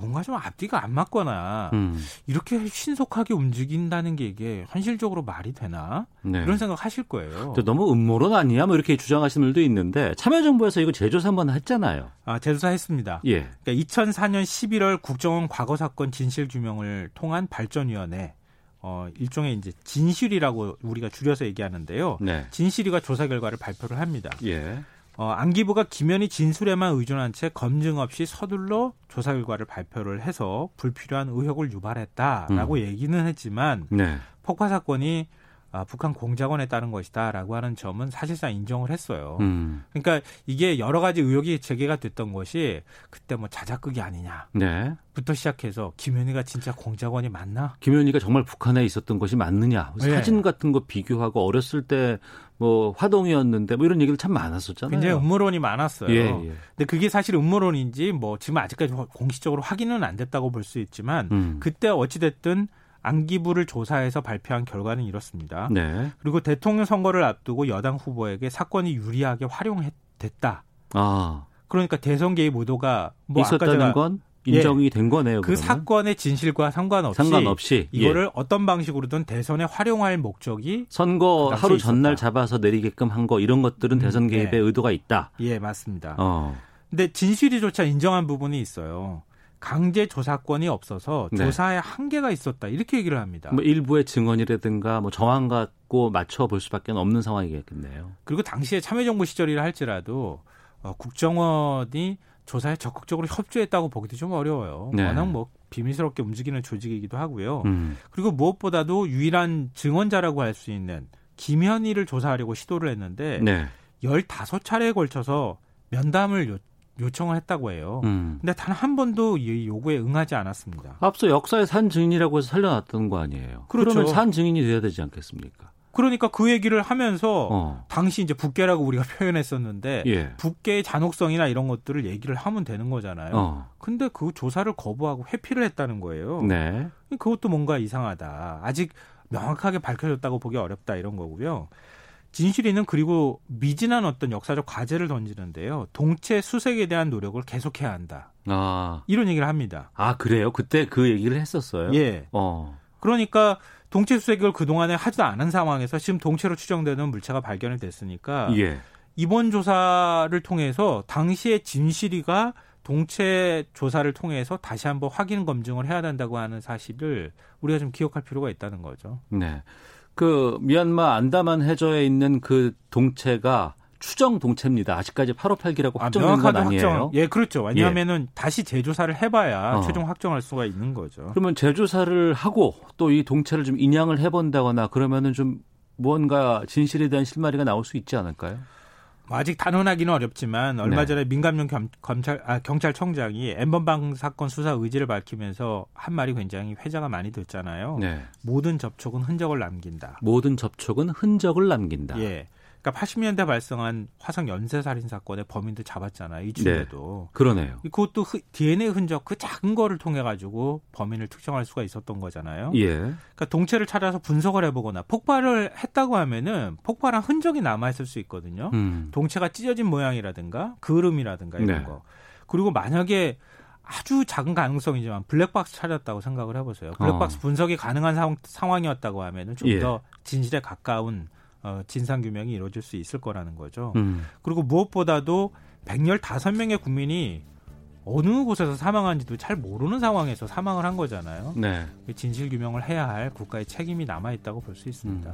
J: 뭔가 좀 앞뒤가 안 맞거나
A: 음.
J: 이렇게 신속하게 움직인다는 게 이게 현실적으로 말이 되나
A: 네.
J: 이런 생각 하실 거예요.
A: 또 너무 음모론 아니야? 뭐 이렇게 주장하시는 분들도 있는데 참여정부에서 이거 재조사 한번 했잖아요.
J: 아, 재조사했습니다.
A: 예.
J: 그러니까 2004년 11월 국정원 과거 사건 진실 규명을 통한 발전위원회 어 일종의 이제 진실이라고 우리가 줄여서 얘기하는데요.
A: 네.
J: 진실이가 조사 결과를 발표를 합니다.
A: 예.
J: 어, 안기부가 김현희 진술에만 의존한 채 검증 없이 서둘러 조사 결과를 발표를 해서 불필요한 의혹을 유발했다라고
A: 음.
J: 얘기는 했지만
A: 네.
J: 폭파 사건이 아, 북한 공작원에 따른 것이다라고 하는 점은 사실상 인정을 했어요.
A: 음.
J: 그러니까 이게 여러 가지 의혹이 제기가 됐던 것이 그때 뭐 자작극이 아니냐부터
A: 네.
J: 시작해서 김현희가 진짜 공작원이 맞나?
A: 김현희가 정말 북한에 있었던 것이 맞느냐.
J: 네.
A: 사진 같은 거 비교하고 어렸을 때 뭐 화동이었는데 뭐 이런 얘기를 참 많았었잖아요.
J: 굉장히 음모론이 많았어요.
A: 예, 예.
J: 근데 그게 사실 음모론인지 뭐 지금 아직까지 공식적으로 확인은 안 됐다고 볼 수 있지만
A: 음.
J: 그때 어찌 됐든 안기부를 조사해서 발표한 결과는 이렇습니다.
A: 네.
J: 그리고 대통령 선거를 앞두고 여당 후보에게 사건이 유리하게 활용됐다.
A: 아.
J: 그러니까 대선 개입 의도가 뭐
A: 있었다는
J: 제가
A: 건 인정이
J: 예.
A: 된 거네요.
J: 그
A: 그러면.
J: 사건의 진실과 상관없이,
A: 상관없이 예.
J: 이거를 어떤 방식으로든 대선에 활용할 목적이
A: 선거
J: 그
A: 하루 전날
J: 있었다.
A: 잡아서 내리게끔 한 거 이런 것들은
J: 음,
A: 대선 개입의
J: 네.
A: 의도가 있다.
J: 예 맞습니다.
A: 어.
J: 근데 진실이조차 인정한 부분이 있어요. 강제 조사권이 없어서
A: 네.
J: 조사에 한계가 있었다 이렇게 얘기를 합니다.
A: 뭐 일부의 증언이라든가 뭐 정황 갖고 맞춰 볼 수밖에 없는 상황이겠네요.
J: 그리고 당시에 참여정부 시절이라 할지라도 어, 국정원이 조사에 적극적으로 협조했다고 보기도 좀 어려워요.
A: 네.
J: 워낙 뭐 비밀스럽게 움직이는 조직이기도 하고요.
A: 음.
J: 그리고 무엇보다도 유일한 증언자라고 할 수 있는 김현희를 조사하려고 시도를 했는데
A: 네.
J: 15차례에 걸쳐서 면담을 요, 요청을 했다고 해요.
A: 음.
J: 근데 단 한 번도 이 요구에 응하지 않았습니다.
A: 앞서 역사의 산 증인이라고 해서 살려놨던 거 아니에요.
J: 그렇죠.
A: 그러면 산 증인이 돼야 되지 않겠습니까?
J: 그러니까 그 얘기를 하면서
A: 어.
J: 당시 이제 북계라고 우리가 표현했었는데
A: 예.
J: 북계의 잔혹성이나 이런 것들을 얘기를 하면 되는 거잖아요.
A: 어.
J: 근데 그 조사를 거부하고 회피를 했다는 거예요.
A: 네.
J: 그것도 뭔가 이상하다. 아직 명확하게 밝혀졌다고 보기 어렵다 이런 거고요. 진실이는 그리고 미진한 어떤 역사적 과제를 던지는데요. 동체 수색에 대한 노력을 계속해야 한다.
A: 아.
J: 이런 얘기를 합니다.
A: 아, 그래요? 그때 그 얘기를 했었어요?
J: 예.
A: 어.
J: 그러니까 동체 수색을 그동안에 하지도 않은 상황에서 지금 동체로 추정되는 물체가 발견이 됐으니까
A: 예.
J: 이번 조사를 통해서 당시의 진실이가 동체 조사를 통해서 다시 한번 확인 검증을 해야 된다고 하는 사실을 우리가 좀 기억할 필요가 있다는 거죠.
A: 네. 그 미얀마 안다만 해저에 있는 그 동체가 추정 동체입니다. 아직까지 858기라고 확정된 건 아니에요.
J: 확정. 예, 그렇죠. 왜냐하면은 다시 재조사를 해봐야
A: 어.
J: 최종 확정할 수가 있는 거죠.
A: 그러면 재조사를 하고 또 이 동체를 좀 인양을 해본다거나 그러면은 좀 무언가 진실에 대한 실마리가 나올 수 있지 않을까요?
J: 뭐 아직 단언하기는 어렵지만 얼마
A: 네.
J: 전에 민감용 겸, 검찰 아, 경찰청장이 엠번방 사건 수사 의지를 밝히면서 한 말이 굉장히 회자가 많이 됐잖아요.
A: 네.
J: 모든 접촉은 흔적을 남긴다.
A: 모든 접촉은 흔적을 남긴다.
J: 예. 그러니까 80년대 발생한 화성 연쇄 살인 사건의 범인들 잡았잖아요. 이 중에도.
A: 그러네요.
J: 그것도 흐- DNA 흔적 그 작은 거를 통해 가지고 범인을 특정할 수가 있었던 거잖아요.
A: 예.
J: 그러니까 동체를 찾아서 분석을 해보거나 폭발을 했다고 하면은 폭발한 흔적이 남아 있을 수 있거든요.
A: 음.
J: 동체가 찢어진 모양이라든가 그름이라든가 이런
A: 네.
J: 거. 그리고 만약에 아주 작은 가능성이지만 블랙박스 찾았다고 생각을 해보세요. 블랙박스
A: 어.
J: 분석이 가능한 상황, 상황이었다고 하면은 좀
A: 예.
J: 더 진실에 가까운 어, 진상 규명이 이루어질 수 있을 거라는 거죠.
A: 음.
J: 그리고 무엇보다도 115명의 국민이 어느 곳에서 사망한지도 잘 모르는 상황에서 사망을 한 거잖아요.
A: 네.
J: 진실 규명을 해야 할 국가의 책임이 남아 있다고 볼 수 있습니다.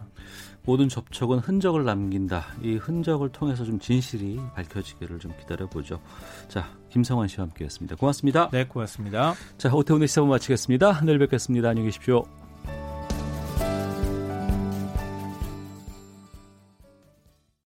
A: 모든 접촉은 흔적을 남긴다. 이 흔적을 통해서 좀 진실이 밝혀지기를 좀 기다려 보죠. 자, 김성환 씨와 함께했습니다. 고맙습니다.
J: 네, 고맙습니다.
A: 자, 오태훈의 시사부 마치겠습니다. 내일 뵙겠습니다. 안녕히 계십시오.